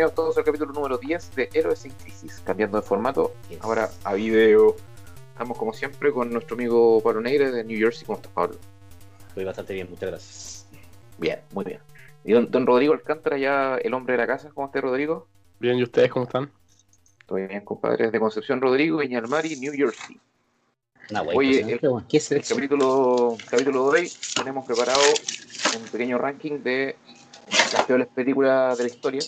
bienvenidos todos al capítulo número 10 de Héroes en Crisis, cambiando de formato, ahora a video. Estamos como siempre con nuestro amigo Pablo Negre de New Jersey. ¿Cómo estás, Pablo? Estoy bastante bien, muchas gracias. Bien, muy bien. Y don, don Rodrigo Alcántara, ya el hombre de la casa, ¿cómo está Rodrigo? Bien, ¿y ustedes cómo están? Todo bien, compadres de Concepción Rodrigo, Iñalmari, New Jersey. Nah, güey, Oye, pues, el- ¿qué- ¿qué es El capítulo, capítulo de hoy tenemos preparado un pequeño ranking de las peores películas de la historia.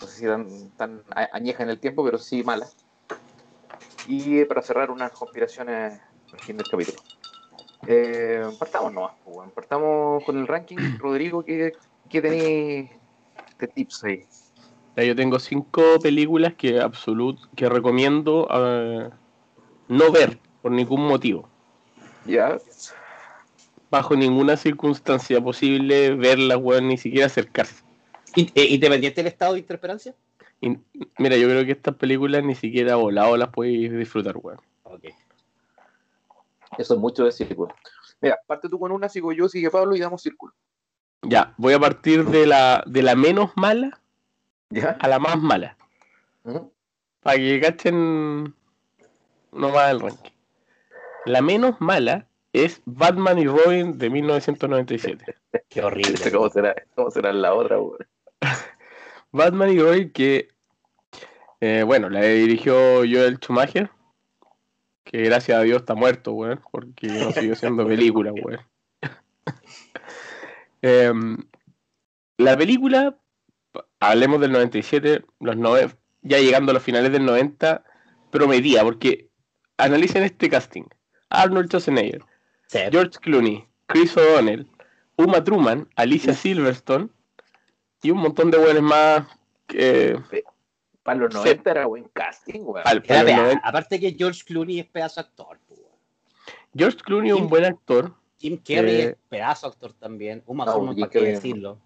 No sé si tan, tan a- añejas en el tiempo, pero sí malas. Y para cerrar unas conspiraciones al fin del capítulo. Eh, partamos nomás, pues, bueno. partamos con el ranking. Rodrigo, ¿qué, qué tenéis de tips ahí? Yo tengo cinco películas que absolut, que recomiendo eh, no ver por ningún motivo. ¿Ya? Bajo ninguna circunstancia posible verlas, weón, ni siquiera acercarse. ¿In- eh, ¿Independiente del estado de interperancia? Y, mira, yo creo que estas películas ni siquiera volado las podéis disfrutar, weón. Ok. Eso es mucho decir, pues. Mira, parte tú con una, sigo yo, sigue Pablo y damos círculo. Ya, voy a partir de la, de la menos mala ¿Ya? a la más mala. Para que cachen nomás el ranking. La menos mala es Batman y Robin de 1997. Qué horrible. ¿Cómo será, cómo será la otra, weón? Batman y Robin que, eh, bueno, la dirigió Joel Schumacher, que gracias a Dios está muerto, weón, porque no siguió siendo película, weón. Em, la película, hablemos del 97, los nove- ya llegando a los finales del 90, prometía, porque analicen este casting. Arnold Schwarzenegger, Sí. George Clooney, Chris O'Donnell, Uma Truman, Alicia Silverstone y un montón de buenos más que Para los Sí. 90 era buen casting, weón. al- Era para los pea- 90. Aparte que George Clooney es pedazo actor. weón. George Clooney es un buen actor. Jim Carrey Eh, es pedazo actor también. Uma no, Thurman, para qué decirlo.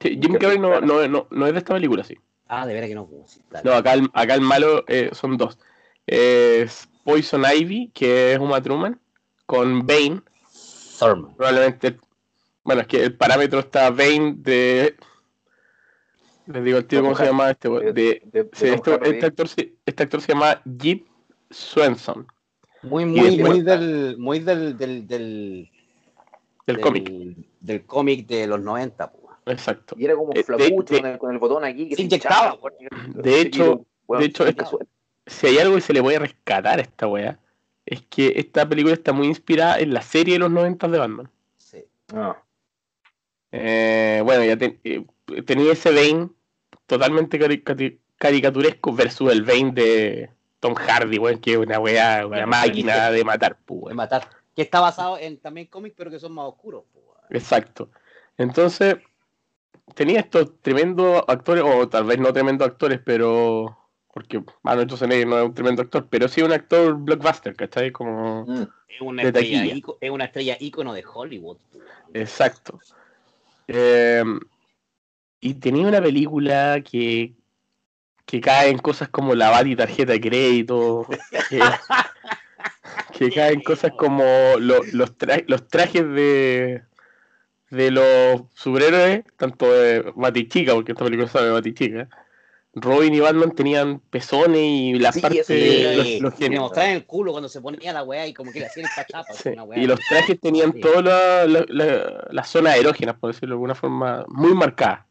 Sí, Jim Carrey no, no, no, no es de esta película, sí. Ah, de veras que no. sí. No, acá el, acá el malo eh, son dos. Es Poison Ivy, que es Uma Truman, con Bane. Thurman. Probablemente, bueno, es que el parámetro está Bane de... Les digo el tío cómo se llama este. De- De, de- de sí, esto- este, actor, se- este actor se llama Jim Swenson, Muy, muy, muy del, muy del, del, del, del cómic. Del cómic de los 90, po, weón. Exacto. Y era como Eh, flacucho de- con, el, con el botón aquí. Que Se inyectaba. De hecho- de hecho, si hay algo que se le puede rescatar a esta wea, es que esta película está muy inspirada en la serie de los 90 de Batman. Sí. Ah, Eh, bueno, ya ten- eh, tenía ese Bane totalmente cari- cari- caricaturesco versus el Bane de Tom Hardy, weón, que es una wea, una Bueno, máquina de matar, pues, de matar. Que está basado en también cómics, pero que son más oscuros. Exacto. Entonces, tenía estos tremendos actores, o tal vez no tremendos actores, pero. Porque Arnold Schwarzenegger no es un tremendo actor, pero sí un actor blockbuster, ¿cachai? Como. mm. Es una, De estrella es una estrella ícono de Hollywood. Exacto. Eh, y tenía una película que, que cae en cosas como la BAT y tarjeta de crédito, que, que cae en cosas como lo- los, tra- los trajes de, de los superhéroes, tanto de Batichica, porque esta película sabe de Batichica. Robin y Batman tenían pezones y la Sí, parte eso de sí. los, me mostraban el culo cuando se ponía la weá y como que le hacían esta chapa. Sí. Y los trajes tenían Sí. todas la- la- la- las zonas erógenas, por decirlo de alguna forma, muy marcadas.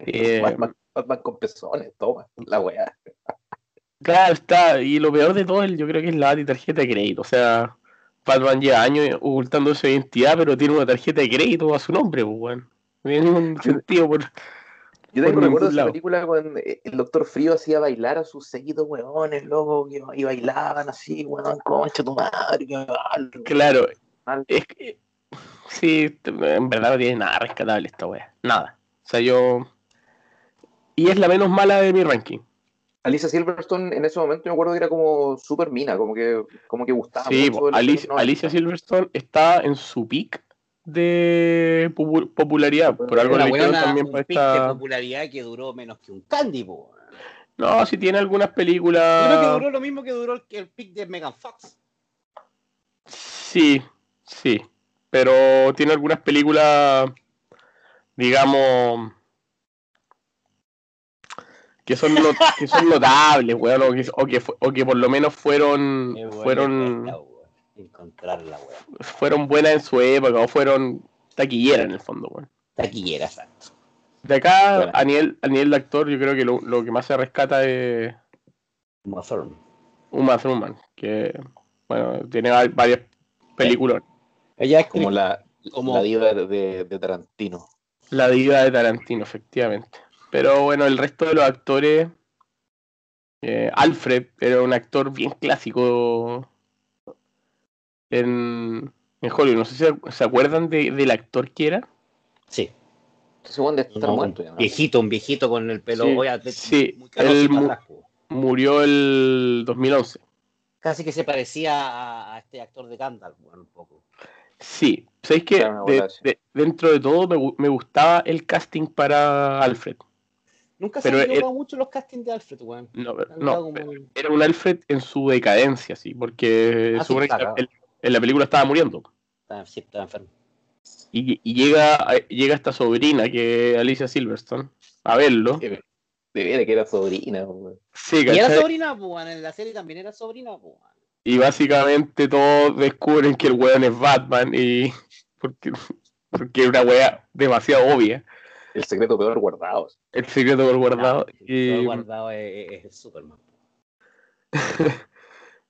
Eh, Batman, Batman con pezones, toma, la weá. Claro, está. Y lo peor de todo, yo creo que es la tarjeta de crédito. O sea, Batman lleva años ocultando su identidad, pero tiene una tarjeta de crédito a su nombre, pues, weón. No tiene ningún sentido por. Yo tengo recuerdo de esa película cuando eh, el Doctor Frío hacía bailar a sus seguidos weones, loco, y, bailaban así, weón, concha tu madre, mal, Claro, mal. es que. Sí, en verdad no tiene nada rescatable esta wea. Nada. O sea, yo. Y es la menos mala de mi ranking. Alicia Silverstone en ese momento me acuerdo que era como super mina, como que, como que gustaba Sí, mucho Alicia, 90. Alicia Silverstone está en su peak de popu- popularidad. Por algo Una le dijeron weona, también un para pic de esta. popularidad que duró menos que un Candy, po. No, si tiene algunas Yo creo que películas. duró lo mismo que duró el, el pic de Megan Fox. Sí, sí. Pero tiene algunas películas, digamos, que son, no- que son notables, weón, o que, o, que, o que por lo menos fueron, bueno fueron, Encontrarla, weón. fueron buenas en su época, o fueron taquilleras en el fondo, weón. Taquillera, exacto. De acá, Bueno. a, nivel, a nivel de actor, yo creo que lo, lo que más se rescata es Como Thorne. Uma Thurman, que, bueno, tiene va- varias películas. Ella es Como la, Como- la diva de, de Tarantino. La diva de Tarantino, efectivamente. Pero bueno, el resto de los actores. eh, Alfred era un actor bien clásico en, en Hollywood. No sé si se, acuerdan de- del actor que era. Sí. Estar No, muerto un ya, ¿no? viejito, un viejito con el pelo Sí, oye, de- sí, muy él mu-. Murió el 2011. Casi que se parecía a, a este actor de Gandalf, weón, un poco. Sí, ¿sabéis que de- de- dentro de todo me, me gustaba el casting para Alfred? Nunca se equivocado mucho los castings de Alfred, weón. No, como- era un Alfred en su decadencia, sí, porque Ah, sí, que en, en la película estaba muriendo. Estaba- sí, estaba enfermo. Y, y llega, llega esta sobrina, que es Alicia Silverstone, a verlo. De que era sobrina, weón. Sí, Y era sobrina, weón. En la serie también era sobrina, weón. Y básicamente todos descubren que el weón es Batman y porque, porque es una wea demasiado obvia. El secreto peor guardado. El secreto por guardado. Todo Y, guardado es, es- Superman.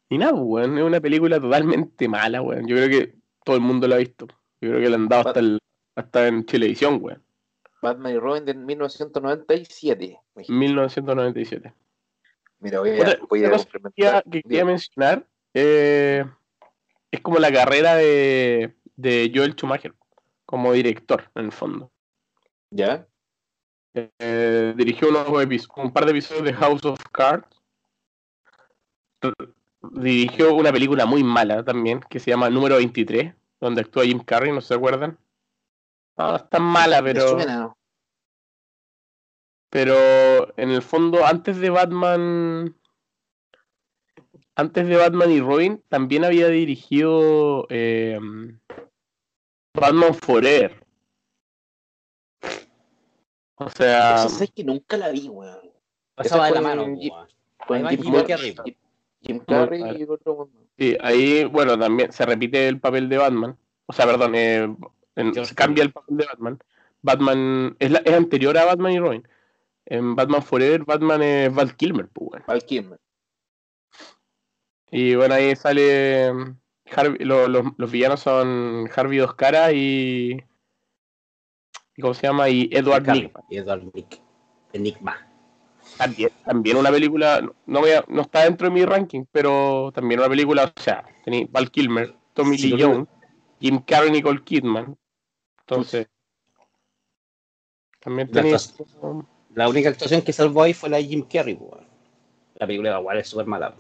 y nada, weón, es una película totalmente mala, weón. Yo creo que todo el mundo la ha visto. Yo creo que la han dado hasta, el, hasta en televisión, weón. Batman y Robin de 1997. 1997. Mira, voy a, Otra- voy a cosa complementar. que quería mencionar eh, es como la carrera de, de Joel Schumacher como director, en el fondo. ¿Ya? Eh, dirigió unos un par de episodios de House of Cards. Dirigió una película muy mala también, que se llama Número 23, donde actúa Jim Carrey, ¿no se acuerdan? No, es tan mala, pero, pero en el fondo, antes de Batman, antes de Batman y Robin, también había dirigido eh, Batman Forever. O sea, Esa sabes que nunca la vi, weón. Pasaba de la mano, pues, weón. Jim, Jim Carrey, y otro. Sí, ahí, bueno, también se repite el papel de Batman. O sea, perdón, eh, en- se cambia el papel de Batman. Batman es, la- es anterior a Batman y Robin. En Batman Forever, Batman es Val Kilmer, pues, bueno. Val Kilmer. Y bueno, ahí sale. mm, Harvey- lo- los, los villanos son Harvey Dos Caras y. y ¿Cómo se llama? Y Edward. Y Edward Nick. Enigma. También, también una película. No, voy a- no está dentro de mi ranking, pero también una película. O sea, tenía Val Kilmer, Tommy Sí, Lee Jones, Jim Carrey, Nicole Kidman. Entonces. También La tenía. La única actuación que salvó ahí fue la de Jim Carrey, pues. La película igual es súper mala.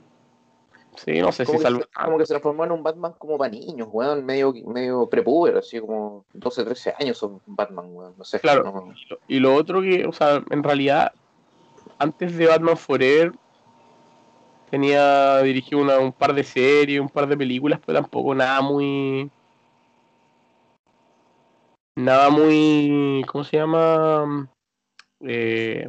Sí, no sé si Como, que, salvo. se- como que se transformó en un Batman como para niños, weón, medio, medio prepuber, así como 12, 13 años son Batman, weón, no sé. Claro. no- Y lo otro que, o sea, en realidad, antes de Batman Forever, tenía dirigido una- un par de series, un par de películas, pero tampoco nada muy. Nada muy. ¿Cómo se llama? Eh,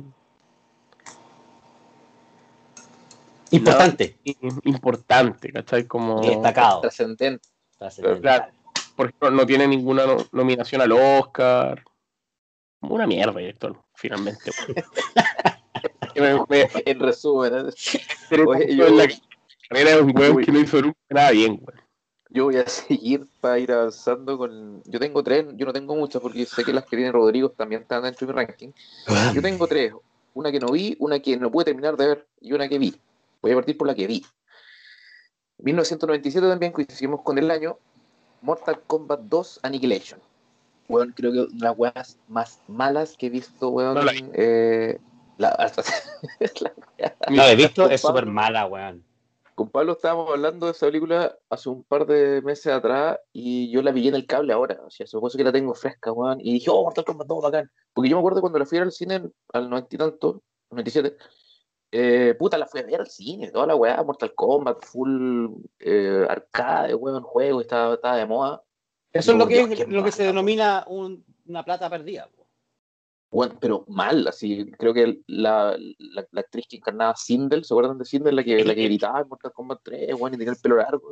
Importante. importante, ¿cachai? Como. Destacado. trascendente. Trascendental. Por ejemplo, no tiene ninguna no- nominación al Oscar. Una mierda, director, finalmente. Que me- me- En resumen, ¿eh? Oye, en yo- la carrera de un weón que no hizo nunca nada bien, weón. yo voy a seguir para ir avanzando con. Yo tengo tres, yo no tengo muchas porque sé que las que tiene Rodrigo también están dentro de mi ranking. Yo tengo tres: una que no vi, una que no pude terminar de ver y una que vi. Voy a partir por la que vi. 1997 también coincidimos con el año Mortal Kombat 2 Annihilation. Weón, creo que una de las weas más malas que he visto, weón. No la vi. eh, la- la. No he visto, es súper mala, weón. Con Pablo estábamos hablando de esa película hace un par de meses atrás y yo la vi en el cable ahora. O sea, supongo que la tengo fresca, weón. Y dije, oh, Mortal Kombat 2, bacán. Porque yo me acuerdo cuando la fui al cine al noventa y tanto, 97, eh, puta, la fui a ver al cine, toda la weá, Mortal Kombat, full eh, arcade, weón, juego, estaba, estaba de moda. Eso es lo que, Dios, es, qué lo que se denomina un- una plata perdida. Bueno, pero mal, así, creo que la, la, la actriz que encarnaba Sindel, ¿se acuerdan de Sindel? La que, la que gritaba en Mortal Kombat 3, weón, y tenía el pelo largo.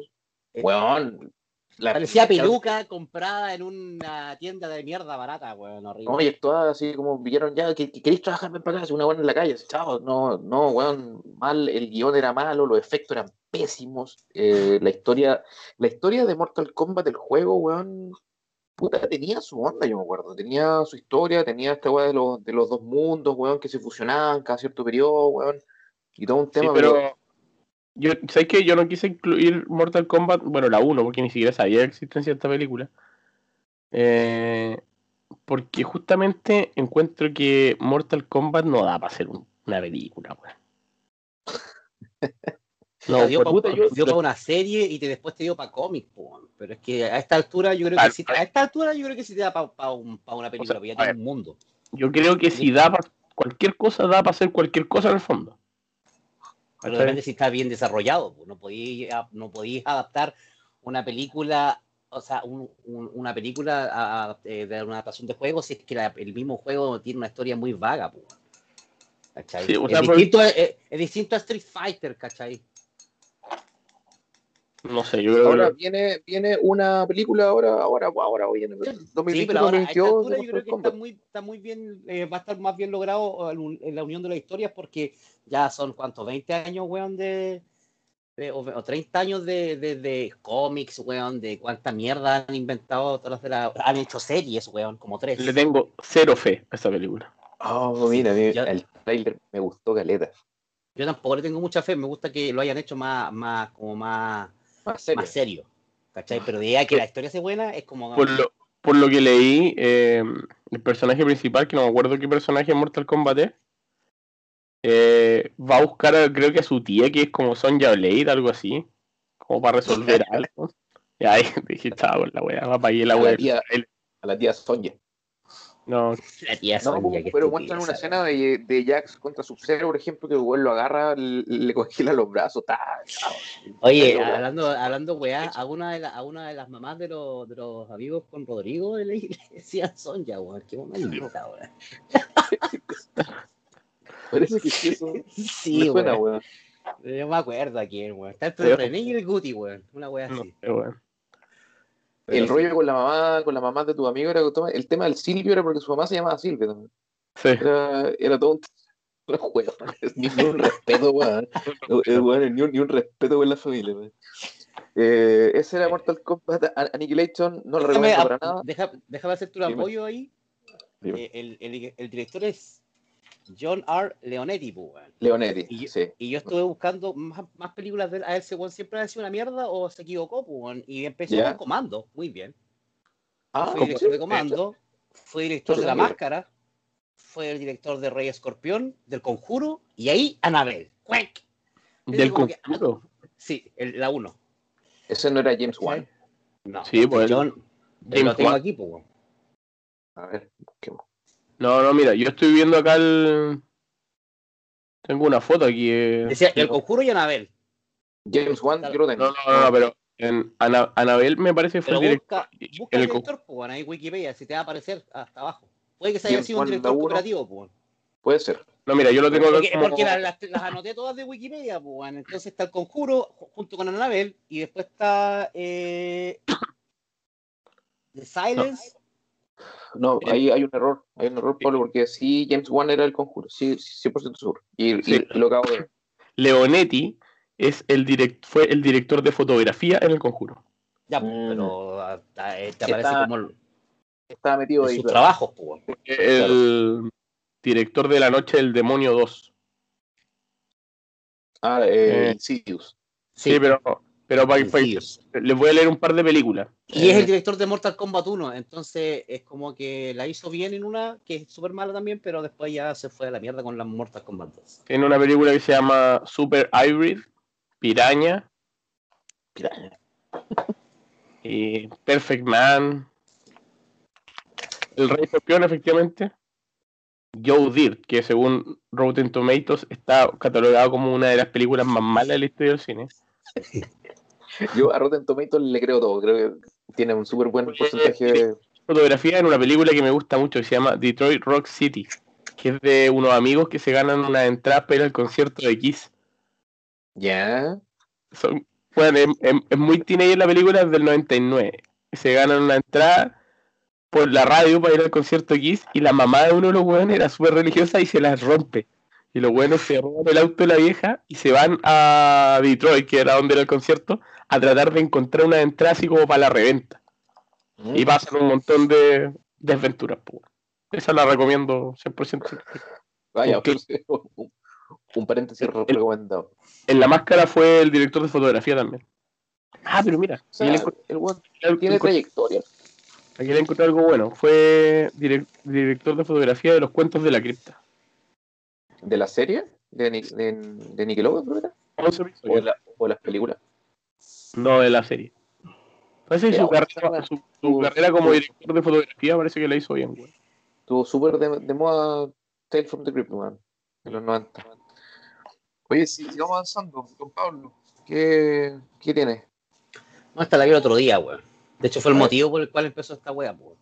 Weón, la- Parecía peluca comprada en una tienda de mierda barata, weón, horrible. No, y actuaba así como vieron ya, que, que queréis trabajar, para acá, una buena en la calle, así, chao, no, no, weón, mal, el guion era malo, los efectos eran pésimos, eh, la historia, la historia de Mortal Kombat, el juego, weón, puta, tenía su onda, yo me acuerdo, tenía su historia, tenía esta weá de los, de los dos mundos, weón, que se fusionaban cada cierto periodo, weón, y todo un Sí, tema, pero pero, yo, ¿sabes qué? Yo no quise incluir Mortal Kombat, bueno, la 1, porque ni siquiera sabía la existencia de esta película. Eh, porque justamente encuentro que Mortal Kombat no da para hacer un- una película, weón. No, Te dio para por- una serie y te, después te dio para cómic, po, weón. pero es que a esta altura yo creo que sí, a esta altura yo creo que sí te da para una película, sea, porque ya a tiene un mundo. yo creo que si da para cualquier cosa, da para hacer cualquier cosa en el fondo. Pero ¿Cachai? depende si está bien desarrollado. pues, No podíais no adaptar una película, o sea, un- un- una película a- a- eh, de una adaptación de juego si es que la- el mismo juego tiene una historia muy vaga. pues. ¿Cachai? Sí, o es, sea, por- distinto, es- es distinto a Street Fighter, ¿cachai? No sé, yo creo ahora que viene, viene una película ahora, ahora, ahora, hoy en el Sí, 2020, pero ahora a esta 2022, altura de yo creo que está muy, está muy bien, eh, va a estar más bien logrado en la unión de las historias porque ya son, ¿cuántos? 20 años, weón, de, de- o, o 30 años de, de, de cómics, weón, de cuánta mierda han inventado, todas de la, han hecho series, weón, como tres. le tengo cero fe a esa película. Oh, mira, mira, Ya- el trailer me gustó caleta. Yo tampoco le tengo mucha fe, me gusta que lo hayan hecho más, más, como más, Más serio. más serio, ¿cachai? Pero de ahí a que la historia sea buena es como... Por lo, por lo que leí, eh, el personaje principal, que no me acuerdo qué personaje en Mortal Kombat es, eh, va a buscar, a- creo que a su tía, que es como Sonja Blade, algo así, como para resolver algo. Y ahí dije, chao, la wea, ahí la A la wea. tía- A la tía Sonja. No, La tía No, pero estupidez, muestran una escena de, de Jax contra Sub-Zero, por ejemplo, que el güey lo agarra, le, le congela los brazos. ta. Oye, Pero, hablando, hablando weá, a una, de la- a una de las mamás de los, de los amigos con Rodrigo le, le decían Sonja, weón. Qué momento, weón. Parece que sí, eso Sí, me suena, weón. weón. Yo me acuerdo a quién, weón. Está entre René y el Guti, weón. Una weá no así. sé, weón. El rollo con la mamá, con la mamá de tu amigo era toma- el tema del Silvio era porque su mamá se llamaba Silvia también. Sí. Era, era todo un, juego, ni, ni un respeto, weón. Eh, ni, un, ni un respeto con la familia, weón. Eh, ese era Mortal Kombat Annihilation, no lo Déjame, recomiendo para nada. deja- déjame hacerte un Dime. apoyo ahí. Eh, el, el- el director es John R. Leonetti, pues. Leonetti, Y yo- sí. Y yo estuve buscando más, más películas de él. A siempre ha sido una mierda o se equivocó, pues. Y empezó Ya. con Comando, muy bien. Ah, fue director de Comando, fue director de La Máscara, fue el director de Rey Escorpión, del Conjuro, y ahí Anabel. ¡Cuec! Del que- conjuro. Sí, el- la 1. Ese no era James Wan. No, Sí, pues, John, James lo tengo Wan. aquí, pues. A ver, busquemos. No, no, mira, yo estoy viendo acá el. Tengo una foto aquí. eh. Decía, el Conjuro y Anabel. James Wan, yo lo tengo. No, no, no, no, pero en Ana- Anabel me parece fue Pero el director. busca, busca el director, pues, ahí en Wikipedia, si te va a aparecer hasta abajo. Puede que se haya James sido un director uno. cooperativo, pues. Puede ser. No, mira, yo lo tengo Porque, como- porque las, las- las anoté todas de Wikipedia, pues. Entonces está el conjuro ju- junto con Anabel y después está eh, The Silence. No, Eh, ahí hay un error. Hay un error, Pablo, porque sí, James Wan era el conjuro. Sí, sí, 100% seguro. Y, y lo acabo de ver. Leonetti es el direct, fue el director de fotografía en el conjuro. Ya, Mm. pero ah, ah, eh, te aparece Está- como el- Estaba metido en ahí. sus claro. trabajos, pues. weón. El director de La Noche del Demonio 2. Ah, eh, Eh, Insidious. Sí, pero, pero para, Insidious. les voy a leer un par de películas. Y es Eh, el director de Mortal Kombat 1, entonces es como que la hizo bien en una, que es súper mala también, pero después ya se fue a la mierda con la Mortal Kombat 2. Tiene una película que se llama Super Hybrid, Piraña Piraña. y Perfect Man. El Rey Escorpión, efectivamente. Joe Dirt, que según Rotten Tomatoes está catalogado como una de las películas más malas de la historia del cine. Yo a Rotten Tomatoes le creo todo. Creo que tiene un súper buen porcentaje de. fotografía en una película que me gusta mucho que se llama Detroit Rock City, que es de unos amigos que se ganan una entrada para ir al concierto de Kiss. Ya. Son, bueno, es, es- es muy teenager la película, es del 99. Se ganan una entrada por la radio para ir al concierto de Kiss y la mamá de uno de los hueones era súper religiosa y se las rompe. Y los hueones se roban el auto de la vieja y se van a Detroit, que era donde era el concierto, a tratar de encontrar una entrada así como para la reventa. Y pasan un montón de desventuras. pues. Esa la recomiendo 100%. Vaya, Ok. un, un paréntesis El- recomendado. En la máscara fue el director de fotografía también. Ah, pero mira, O sea, el tiene trayectoria. aquí le encontré algo bueno. Fue direc- director de fotografía de los cuentos de la cripta. ¿De la serie? ¿De, de, de Nickelodeon, creo que era? 11 ¿O, episodios. la, o las películas? No de la serie. Parece que su, carrera, su, su carrera como director de fotografía parece que la hizo bien, güey. Estuvo súper de, de moda Tale from the Crypt, weón, en los 90. Oye, si sigamos avanzando, don Pablo, ¿qué, qué tiene? No, esta la vi el otro día, weón. De hecho, fue el motivo por el cual empezó esta wea, weón.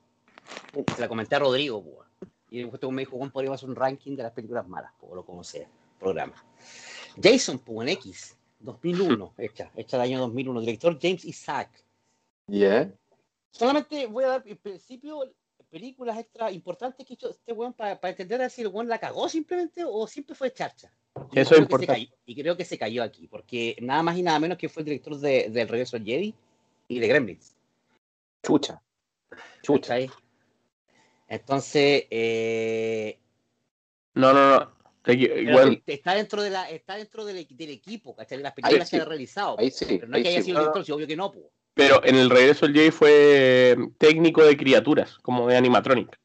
Se la comenté a Rodrigo, weón. Y justo me dijo, Juan, podría hacer un ranking de las películas malas, o lo como sea, programa. Jason, pues, en X, 2001, hecha, hecha el año 2001, director James Isaac. ¿Ya? Solamente voy a dar en principio películas extra importantes que hizo este weón para entender a si el weón la cagó simplemente o siempre fue charcha. Y Eso es importante. cayó- y creo que se cayó aquí, porque nada más y nada menos que fue el director de, del Regreso al Jedi y de Gremlins. Chucha. Chucha. Entonces, eh, No, no, no. Igual, está dentro de la, está dentro del, del equipo, ¿cachai? De las películas sí. que ha realizado. Ahí sí, pero no es que haya sí. sido el director, sí, obvio que no, po. pero en el regreso el Jay fue técnico de criaturas, como de animatronic.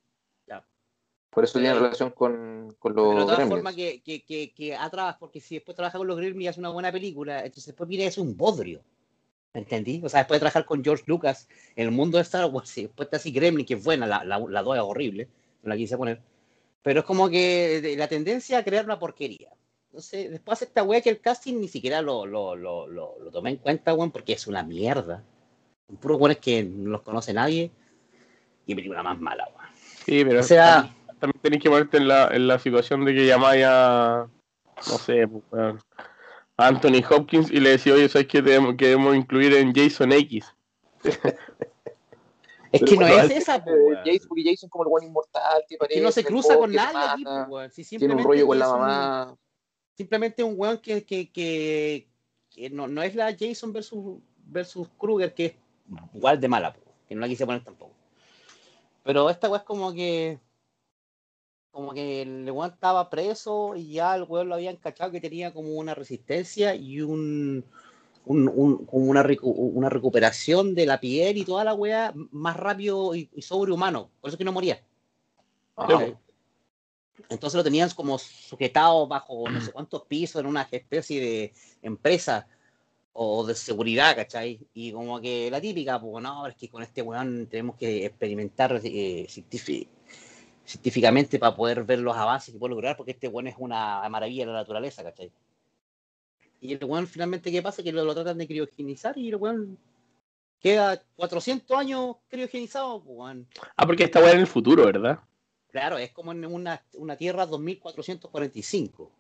Por eso tiene Pero- relación con, con Pero de los todas formas que, que, que, que ha trabajado, porque si después trabaja con los Gremlins y hace una buena película, entonces después viene es un bodrio. ¿Me entendí? O sea, después de trabajar con George Lucas en el mundo de Star Wars, y después está así Gremlin, que es buena, la, la, la dos es horrible, no la quise poner. Pero es como que la tendencia a crear una porquería. Entonces, después hace esta wea que el casting ni siquiera lo, lo, lo, lo, lo tomé en cuenta, weón, porque es una mierda. Son puros weones que no los conoce nadie. Y película más mala, weón. Sí, pero O sea, también tenés que ponerte en la, en la situación de que llamáis a, no sé, pues, weón, a Anthony Hopkins y le decís, oye, ¿sabes qué debemos, que debemos incluir en Jason X? es que no es esa, weón. Jason, porque Jason como el buen inmortal, que, que no se parece, cruza con nadie aquí, weón. Si Tiene un rollo con la mamá. simplemente un weón que, que, que, no, no es la Jason versus, versus Kruger, que es igual de mala, que no la quise poner tampoco. Pero esta weón es como que como que el weón estaba preso y ya el weón lo habían cachado que tenía como una resistencia y un, un, un- una, recu- una recuperación de la piel y toda la weá más rápido y, y sobrehumano. Por eso es que no moría. Ah. Entonces lo tenían como sujetado bajo no sé cuántos pisos en una especie de empresa o de seguridad, ¿cachai? Y como que la típica, pues no, es que con este weón tenemos que experimentar eh, científi- científicamente para poder ver los avances que puede lograr, porque este weón es una maravilla de la naturaleza, ¿cachai? Y el weón finalmente, ¿qué pasa? Que lo, lo tratan de criogenizar y el weón queda 400 años criogenizado, pues, weón. Ah, porque esta weá en el futuro, ¿verdad? Claro, es como en una, una Tierra 2445.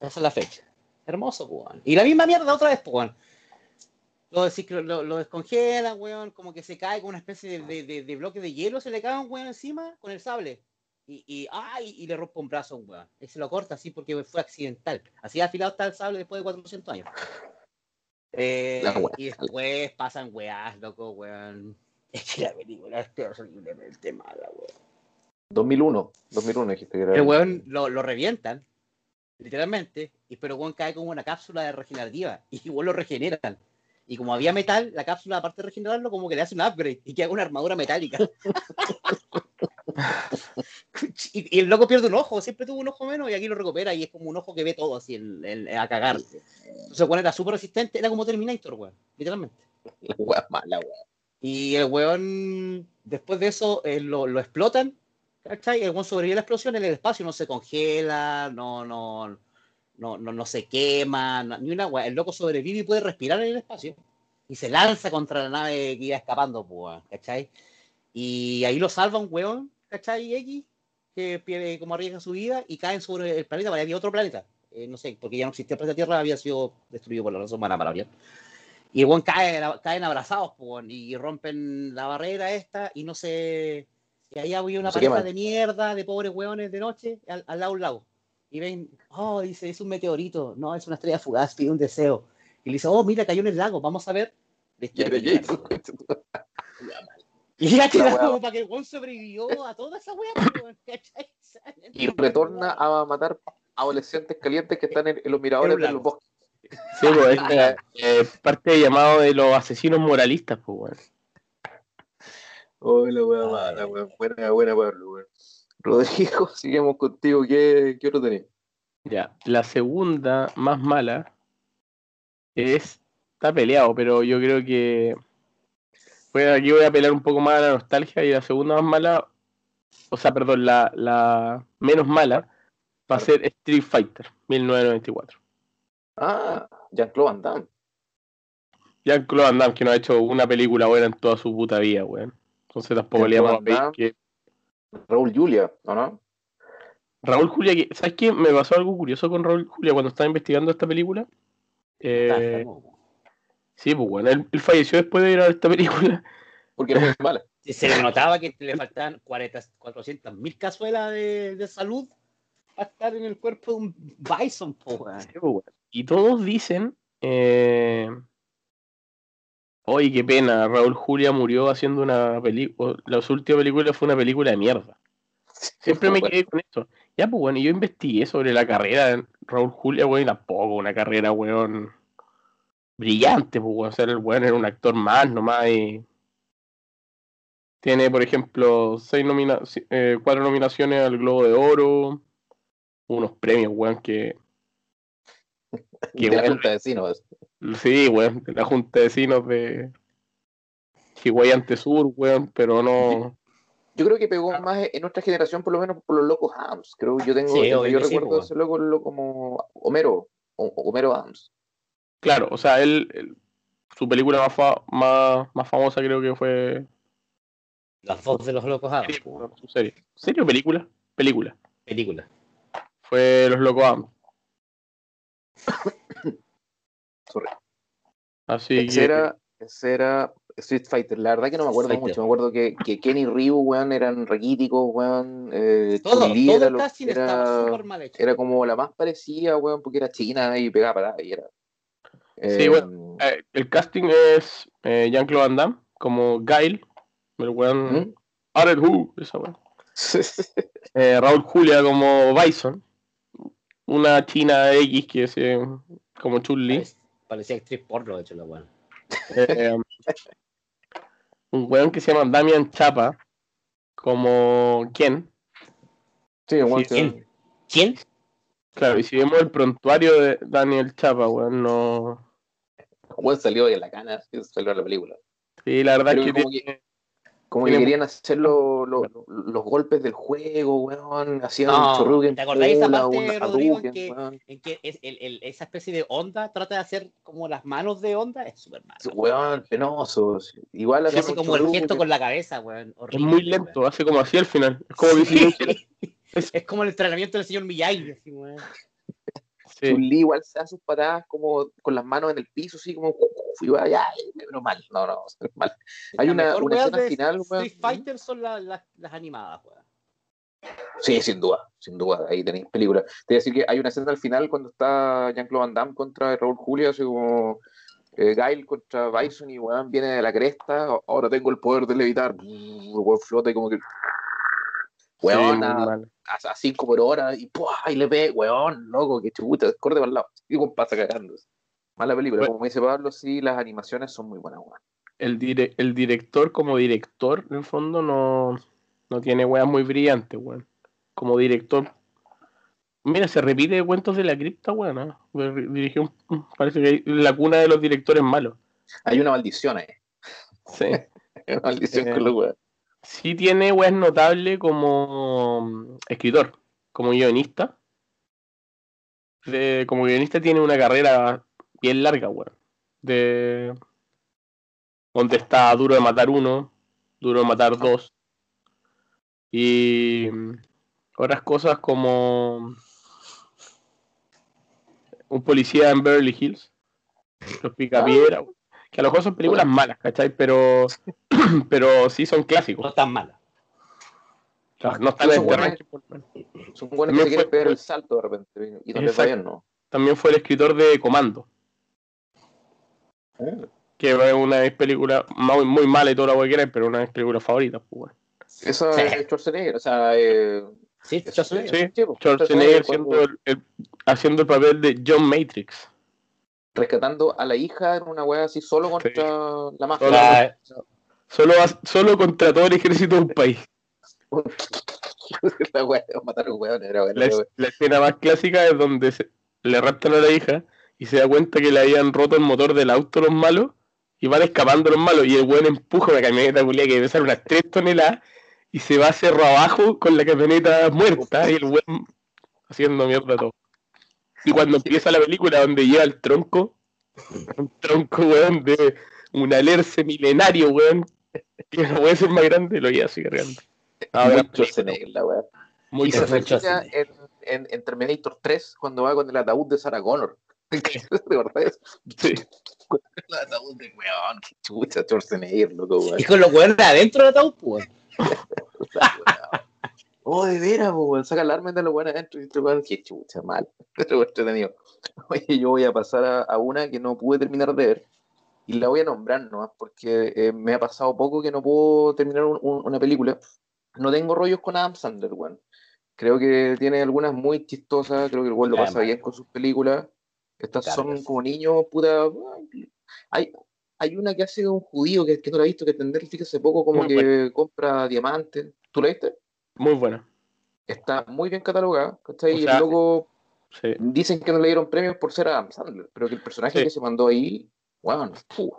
Esa es la fecha. Hermoso, pues, weón. Y la misma mierda otra vez, pues, weón. Lo, lo descongelan, weón, como que se cae con una especie de, de, de- de bloque de hielo, se le cae un weón encima con el sable. Y, y, ay, y le rompe un brazo a un weón. Y se lo corta así porque fue accidental. Así afilado está el sable después de 400 años. Eh, y después pasan weás, loco, weón. Es que la película es terriblemente mala, weón. 2001. 2001 dijiste que era. El weón lo, lo revientan, literalmente, y pero weón cae como una cápsula de regenerativa, y igual lo regeneran. Y como había metal, la cápsula, aparte de regenerarlo, como que le hace un upgrade y queda una armadura metálica. y, y el loco pierde un ojo, siempre tuvo un ojo menos y aquí lo recupera y es como un ojo que ve todo así el- el- a cagar. Entonces, weón era súper resistente, era como Terminator, weón, literalmente. La mala, weón. Y el weón, después de eso, eh, lo, lo explotan, ¿cachai? El weón sobrevive a la explosión en el espacio, no se congela, no, no, no, no, no se quema, no- ni una weá. El loco sobrevive y puede respirar en el espacio. Y se lanza contra la nave que iba escapando, pues, weón, ¿cachai? Y ahí lo salva un weón, ¿cachai? X, que pierde, como arriesga su vida y caen sobre el planeta, para había otro planeta. Eh, no sé, porque ya no existía el planeta Tierra, había sido destruido por la razón humana para hablar. Y el weón cae, caen abrazados, y rompen la barrera esta y no se. Y ahí había una No pareja de mierda, de pobres weones de noche, al, al lado un lago. Y ven, oh, dice, es un meteorito, no, es una estrella fugaz, pide un deseo. Y le dice, oh, mira, cayó en el lago, vamos a ver. Listo, y- ya, te da como para que el weón sobrevivió a toda esa weá, weón. Y retorna a matar adolescentes calientes que están en, en los miradores de los bosques. Sí, pues, esta, eh, parte del llamado de los asesinos moralistas, pues, weón. Oh, la wea Ay, mala, weón. Buena, buena, Pablo, weón. Rodrigo, seguimos contigo. ¿Qué, qué otro tenés? Ya, la segunda más mala es. Está peleado, pero yo creo que. Aquí voy a pelear un poco más a la nostalgia y la segunda más mala. O sea, perdón, la, la menos mala va a ser Street Fighter 1994. Ah, Jean-Claude Van Damme. Jean-Claude Van Damme, que no ha hecho una película buena en toda su puta vida, weón. Entonces tampoco le pedir que. Raúl Julia, ¿o no? Raúl Julia, que- ¿sabes qué? Me pasó algo curioso con Raúl Julia cuando estaba investigando esta película. Eh, sí, pues bueno, él, él falleció después de ir a esta película. Porque era muy mala. Se le notaba que le faltaban 400 mil cazuelas de, de salud para estar en el cuerpo de un bison, po. Sí, pues, bueno. Y todos dicen, eh... oye, qué pena, Raúl Julia murió haciendo una película, la última película fue una película de mierda. Siempre me quedé con esto. Ya, pues bueno, yo investigué sobre la carrera de Raúl Julia, weón, y tampoco una carrera, weón, brillante, pues, weón. O sea, el weón era un actor más nomás y... Tiene, por ejemplo, seis nomina eh, cuatro nominaciones al Globo de Oro, unos premios, weón, que... Que de la weón, Junta de Vecinos. Sí, weón, de la Junta de Vecinos de Chihuayante Sur, weón, pero no... Yo creo que pegó más en nuestra generación, por lo menos por los locos Hams. Creo yo tengo, Sí, yo sí, recuerdo ese loco, lo como Homero, o- Homero Hams. Claro, o sea, él, él- su película más, fa- más, más famosa creo que fue... Las dos de los locos Adams, su serie. ¿Serie o película? Película. película. Fue Los Locos Adams. Sorry. Así Ese que... era, ese era Street Fighter. La verdad que no me acuerdo Fighter. mucho. Me acuerdo que, que Kenny Ryu, weón, eran raquíticos, weón. Eh, Todo, todo era, el lo- era- estaba súper mal hecho. era como la más parecida, weón, porque era china y pegaba para y era. Sí, bueno. Eh, el casting es eh, Jean-Claude Van Damme como Guile, el weón... ¿Mm? Aret Who, esa weón. Eh, Raúl Julia como Bison. Una china X que es eh, como Chun-Li. Parec- Parecía actriz porno, de hecho, la weón. Eh, un weón que se llama Damian Chapa como Ken. Sí, weón, Sí, ¿quién? ¿Quién? Claro, y si vemos el prontuario de Daniel Chapa, weón, no. Weón salió de la cana, salió a la película. Sí, la verdad es que que como tiene- Como que querían hacer lo- lo- los golpes del juego, weón. Hacían No, un Shoryuken ¿te acordáis esa parte, un Rodrigo, en que-. En que es el- el- esa especie de onda trata de hacer como las manos de onda, es súper malo. Weón, penosos. Igual hace como el gesto con la cabeza, weón. es horrible, muy lento, weón. hace como así al final. Es como que Sí. Es como el entrenamiento del señor Miyagi, así, weón. Sí. Igual se da sus patadas como con las manos en el piso, así como va ya, pero mal, no, no, mal. Hay La una, una escena final. Street Fighter son la- la- las animadas, weón. Sí, sin duda, sin duda, ahí tenéis película. Te voy a decir que hay una escena al final cuando está Jean-Claude Van Damme contra Raúl Julia, así como eh, Gail contra Bison y weón viene de la cresta, ahora tengo el poder de levitar, weón flota y como que weón, a, 5 por hora y, ¡pua! y le ve, weón, loco, que chubuta, corte para el lado. Y pasa cagando. Mala película, Bueno. como dice Pablo, sí, las animaciones son muy buenas, weón. El, dire- el director, como director, en el fondo, no, no tiene weas muy brillantes, weón. Como director. Mira, se repite Cuentos de la Cripta, weón. ¿eh? Dirigió un- parece que es la cuna de los directores malos. Hay una maldición ahí. Sí. Hay una maldición Eh, con los weón. Sí tiene weas notables como mm, escritor, como guionista. De- como guionista tiene una carrera bien larga, weón. De donde está Duro de Matar Uno, Duro de Matar 2. Y mm, otras cosas como un policía en Beverly Hills, los Picapiedra, que a lo mejor son películas malas, ¿cachai? Pero, pero sí son No clásicos. tan mala. Claro, no están en Son este buenas. Son buenos También que se quieren fue- pegar el salto de repente y donde Exacto. vayan no. También fue el escritor de Comando, que es una de mis películas muy, muy mala y toda la wea que quieras, pero una de mis películas favoritas. Pues, bueno. Esa Sí. es Schwarzenegger, o sea, eh, Sí, eso- Schwarzenegger. Sí, Schwarzenegger cuando- siendo el- el- haciendo el papel de John Matrix. Rescatando a la hija en una wea así solo contra la mafia. La- Solo, solo contra todo el ejército de un país. la wea, matar a un weón, era La, la escena más clásica es donde se- le raptan a la hija y se da cuenta que le habían roto el motor del auto los malos y van escapando los malos y el weón empuja una camioneta culia que debe ser unas 3 toneladas y se va cerro abajo con la camioneta muerta y el weón haciendo mierda todo. Y cuando empieza la película donde lleva el tronco, un tronco weón de un alerce milenario weón, que no puede ser más grande, lo lleva así cargando. Ah, Muy. Schwarzenegger, la wea. Muy en, en, en Terminator 3 cuando va con el ataúd de Sarah Connor. ¿De verdad eso? Sí. El ataúd de weón, qué chucha, Schwarzenegger, loco, weón. Y con los hueones adentro del ataúd, pues. Oh, de veras, weón. Saca el arma de los buenos adentro y este weón, qué chucha, mal. Pero entretenido. Oye, yo voy a pasar a, a una que no pude terminar de ver. Y la voy a nombrar nomás, porque eh, me ha pasado poco que no puedo terminar un- un- una película. No tengo rollos con Adam Sandler, weón. Creo que tiene algunas muy chistosas, creo que el weón lo pasa bien con sus películas. Estas Claro son que como niños, puta. ay, Hay, hay una que hace un judío que, que no la he visto, que en Netflix hace poco como Muy que compra diamantes. ¿Tú la viste? Muy buena. está muy bien catalogada, ¿cachai? O y el loco Sí. dicen que no le dieron premios por ser Adam Sandler, pero que el personaje Sí. que se mandó ahí, weón,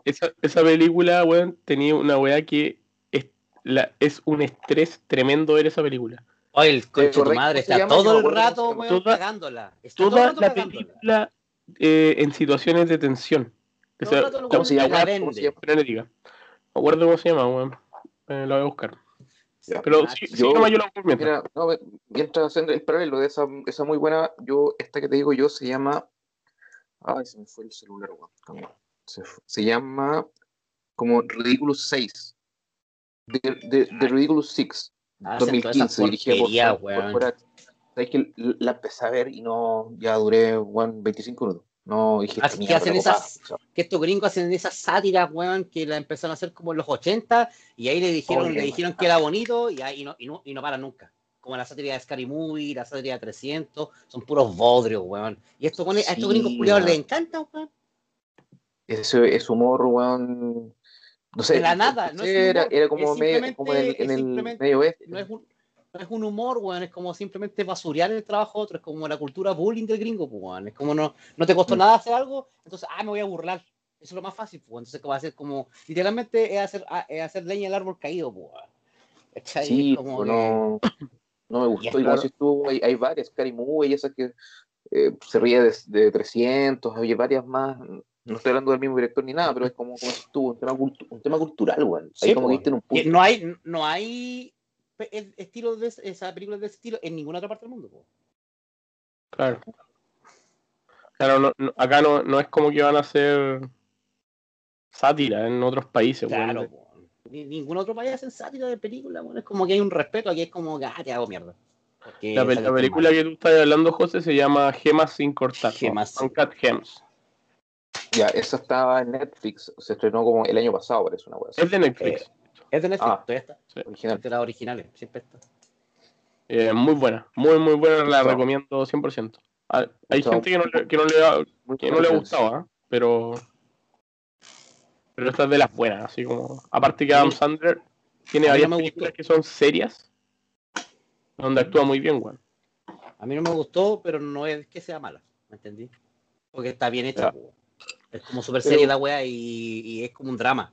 Esa, esa película, weón, tenía una weá que es, la, es un estrés tremendo ver esa película. Oye, el conche tu ¿Correcto madre está llama? Todo el rato, weón, Toda- cagándola. Está todo el Toda rato la cagándola. película eh, en situaciones de tensión. El sea- ¿Cómo se llama? me acuerdo cómo se llama, weón. Eh, la voy a buscar. Ya. Pero Ah, sí, sí, yo- nomás yo la. Mira, no, mientras hacen el paralelo de esa, esa muy buena, yo, esta que te digo yo se llama, ay, se me fue el celular, se, se llama como Ridiculous 6, de, Ridiculous 6, Hacen toda esa 2015, dirigida por, por, por. Borat. Sabes que la empecé a ver y no, ya duré, weón, 25 minutos. No, dije, Así que hacen esas- pa, o sea, que estos gringos hacen esas sátiras, weón, que la empezaron a hacer como en los 80 y ahí le dijeron, le dijeron man. que era bonito y ahí no, y no, y no paran nunca. Como la sátira de Scary Movie, la sátira de 300, son puros bodrios, weón. Y esto a estos gringos culiados les encanta, weón. ese, ese humor, weón, no sé. De la nada, no es era, humor, era como, es medio, como en el, en es el medio oeste. No es un, es un humor, weón, es como simplemente basurear el trabajo de otro, es como la cultura bullying del gringo, pues, weón. Es como no, no te costó Mm. nada hacer algo, entonces, ah, me voy a burlar. Eso es lo más fácil, pues. Entonces, que va a ser como, literalmente es hacer, ah, es hacer leña del árbol caído, pues. weón. Sí, como que- no, no me gustó. claro. si tú, hay, hay varias, Scary Movie, y esas que eh, se ríe de, de 300, hay varias más. No estoy hablando del mismo director ni nada, pero es como, como tú, un tema, cultu- un tema cultural, weón. Sí, como que en un punto. no hay, no hay estilos de esa película de ese estilo en ninguna otra parte del mundo. Claro. Claro, no- no- acá no, no es como que van a hacer sátira en otros países. Claro, po. Ni- ningún otro país hace sátira de película. Es como que hay un respeto, aquí es como que, ah, te hago mierda. La, pe- película que tú estás hablando, José, se llama Gemas sin cortar. Gemas Uncut Gems. Ya, esa estaba en Netflix, se estrenó como el año pasado, parece una así, Es de Netflix. Es de Netflix, Ah. todavía está. original. Es de las originales, siempre está. Eh, muy buena, muy, muy buena, la Está. recomiendo 100%. Ah, Hay gente que no, le- que no le ha, que no le gustado, ¿ah? pero pero esta es de las buenas, así como aparte que Adam Sandler tiene no varias me películas gustó. que son serias donde actúa muy bien, weón. A mí no me gustó, pero no es que sea mala, ¿me entendí? Porque está bien hecha. Es como super Pero- seria la wea y, y es como un drama.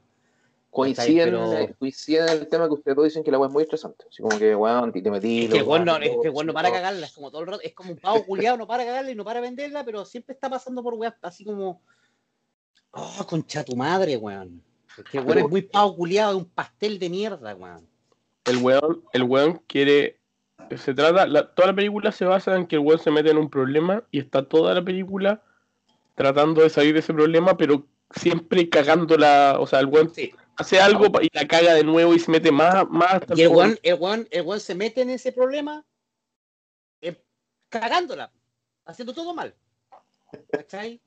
Coinciden, pero- coinciden en el tema que ustedes dos dicen que la weá es muy estresante. Así como que, weón, te metí. Es que weón no, es que el weón no para cagarla, es como todo el rato, es como un pavo culiado, no para cagarla y no para de venderla, pero siempre está pasando por weas así como. Oh, concha tu madre, weón. Que el weón es muy pavo culiado, es un pastel de mierda, weón. El weón, el weón quiere. Se trata. la- toda la película se basa en que el weón se mete en un problema y está toda la película tratando de salir de ese problema, pero siempre cagándola. O sea, el weón Sí. Hace algo y la caga de nuevo y se mete más, más Y el weón, el, el se mete en ese problema eh, cagándola, haciendo todo mal. ¿Cachai?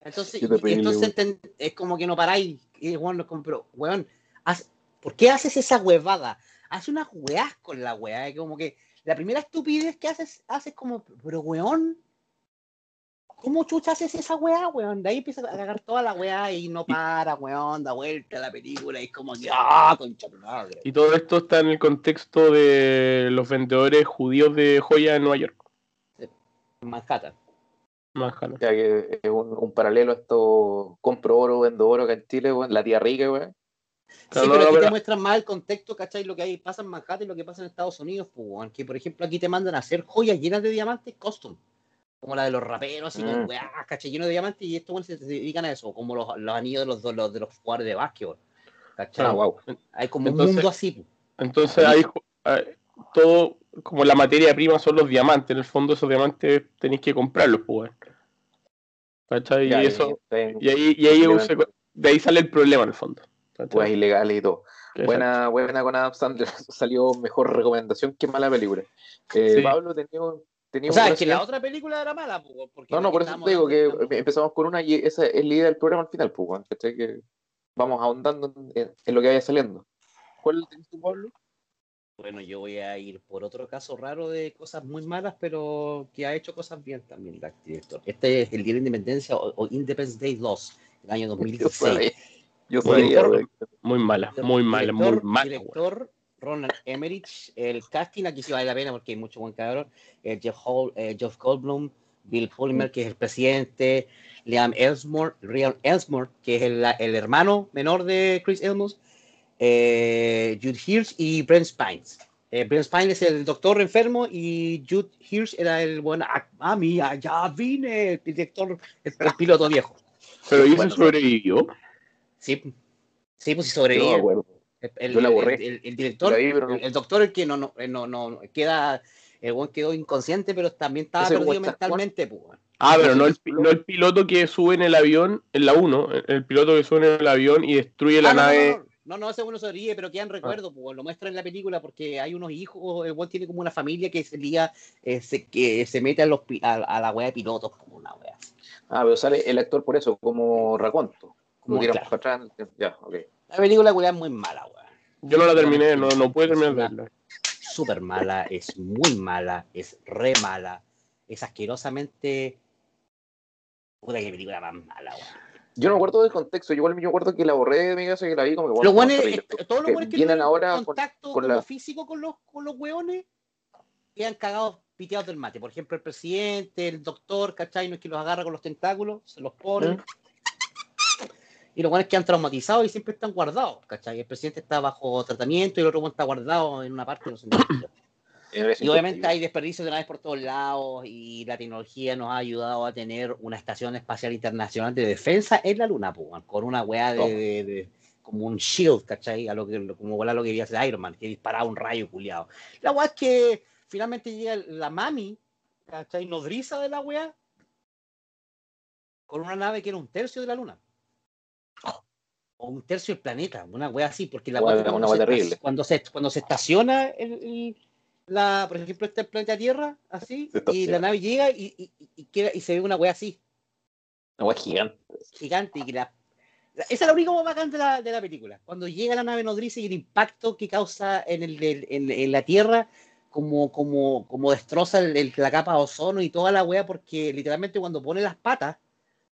Entonces, entonces enten- es como que no paráis. Y el weón lo compró. Weón, haz- ¿por qué haces esa huevada? Hace unas weas con la wea. Es como que la primera estupidez que haces, haces como, pero weón, ¿cómo chucha haces esa weá, weón? De ahí empieza a cagar toda la weá y no para, weón, da vuelta la película y es como que, ah, concha madre. Y todo esto está en el contexto de los vendedores judíos de joya en Nueva York. Manhattan. Manhattan. O sea, que es un, un paralelo a esto, compro oro, vendo oro acá en Chile, weón, la tía rica, weón. Claro, sí, no, pero no, aquí pero- te muestran más el contexto, ¿cachai? Lo que hay, pasa en Manhattan y lo que pasa en Estados Unidos, pues, weón. Que, por ejemplo, aquí te mandan a hacer joyas llenas de diamantes custom. Como la de los raperos, así, con Mm. de diamantes y estos weones se, se dedican a eso. Como los, los anillos de los, de los, de los jugadores de básquetbol. ¿Cachai? Ah, wow. Hay como Entonces- un mundo así, pues. Entonces hay jo- eh, todo, como la materia prima son los diamantes. En el fondo esos diamantes tenéis que comprarlos, pues. ¿Cachai? Y eso, está en y ahí, y ahí de ahí sale el problema en el fondo. weas ilegales y todo. Buena, buena con Adam Sandler. Salió mejor recomendación que mala película. Eh, Sí. Pablo tenía, tenía O sea, es que la otra película era mala, pues, porque No, no, por eso te digo que empezamos con una y esa es la idea del programa al final, pues. Que vamos ahondando en, en lo que vaya saliendo. ¿Cuál tenés tú, Pablo? Bueno, yo voy a ir por otro caso raro de cosas muy malas, pero que ha hecho cosas bien también el director. Este es el Día de la Independencia o, o Independence Day 2, el año Yo 2016. sabía, yo Muy sabía, weón. Muy mala, muy mala, muy Director- mala. weón. Director Ronald Emmerich, el casting aquí sí vale la pena porque hay mucho buen cabrón. Eh, Jeff, Hall, eh, Jeff Goldblum, Bill Pullman, que es el presidente, Liam Elsmore, Liam Elsmore, que es el, el hermano menor de Chris Elmos, eh, Jude Hirsch y Brent Spines. Eh, Brent Spines es el doctor enfermo y Jude Hirsch era el bueno, ah, mami, ya vine, el director, el, el piloto viejo. Pero ¿y Bueno, sobrevivió? Sí, sí, pues sí no acuerdo. El, el- Yo la borré. el- el- el director, La vi, pero no- el, doctor, el que no, no, eh, no, no queda, el buen quedó inconsciente, pero también estaba Ese perdido mentalmente, pues. Ah, pero no el, no el piloto que sube en el avión, en la 1, el piloto que sube en el avión y destruye la Ah, no, nave. no, no, ese bueno se ríe, pero quedan recuerdos, pues, lo muestra en la película porque hay unos hijos, el buen tiene como una familia que se lía, eh, se, que se mete a, los, a, a la wea de pilotos, como una wea. Ah, pero sale el actor por eso, como raconto. Como claro. para atrás. Ya, ok. La película weá, es muy mala, weón. Yo no la terminé, no, no pude terminar de verla. súper mala, es muy mala, es re mala, es asquerosamente. Puta que película más mala, weón. Yo no me acuerdo del contexto, yo igual me acuerdo que la borré de mi casa y que la vi como que bueno, Los eh, todos los Que buenos que tienen ahora con- contacto con la- físico con los, con los weones quedan cagados, piteados del mate. Por ejemplo, el presidente, el doctor, ¿cachai? No es que los agarra con los tentáculos, se los pone. ¿Mm? Y los buenos quedan traumatizados y siempre están guardados, ¿cachai? El presidente está bajo tratamiento y el otro weón está guardado en una parte, no sé. Y obviamente hay desperdicios de naves por todos lados y la tecnología nos ha ayudado a tener una estación espacial internacional de defensa en la Luna, pues, con una weá de, de- de- como un shield, ¿cachai? A lo que, como volar lo que quería hacer Iron Man, que disparaba un rayo culiado. La weá es que finalmente llega la mami, ¿cachai? Nodriza de la weá, con una nave que era un tercio de la Luna. O un tercio del planeta, una weá así, porque la weá- cuando, una se terrible. cuando se cuando se estaciona el- el- la, por ejemplo, está el planeta Tierra, así, y la nave llega y, y, y- queda- y se ve una weá así, Una wea gigante. gigante, y que la, la- esa es la única bacán de la, de la película. Cuando llega la nave nodriza y el impacto que causa en, el, el- en, en la Tierra, como, como, como destroza la capa de ozono y toda la weá, porque literalmente cuando pone las patas,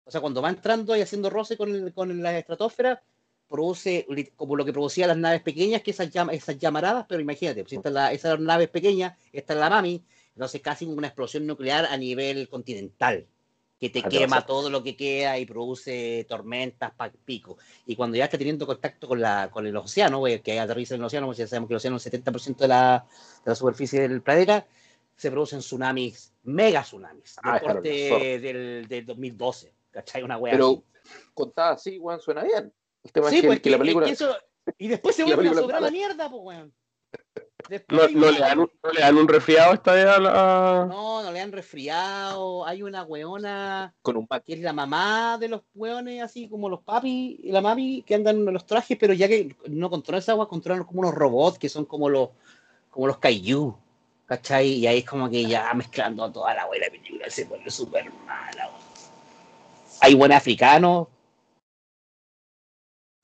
o sea, cuando va entrando y haciendo roce con, con la estratosfera, produce como lo que producía las naves pequeñas, que esas, llama, esas llamaradas, pero imagínate, pues, esta es la- esas naves pequeñas, esta es la mami, entonces casi una explosión nuclear a nivel continental, que te Ah, quema todo lo que queda y produce tormentas, pico. Y cuando ya está teniendo contacto con, la, con el océano, que aterriza en el océano, pues ya sabemos que el océano es el 70% de la, de la superficie del planeta, se producen tsunamis, mega tsunamis, del Ah, zorro. del, del 2012, ¿cachai? Una wea Pero así. contada así, weón, suena bien. El tema Sí, es que, pues que la película. eso- y después se vuelve a sobrar la mierda, pues, weón. No, le dan un, no le dan un resfriado esta vez a la. No, no le han resfriado. Hay una weona con un que es la mamá de los weones, así como los papi y la mami que andan en los trajes, pero ya que no controlan esa agua, controlan como unos robots que son como los como los kaiju. ¿Cachai? Y ahí es como que ya mezclando toda la buena película se vuelve súper mala. Hay buen africanos.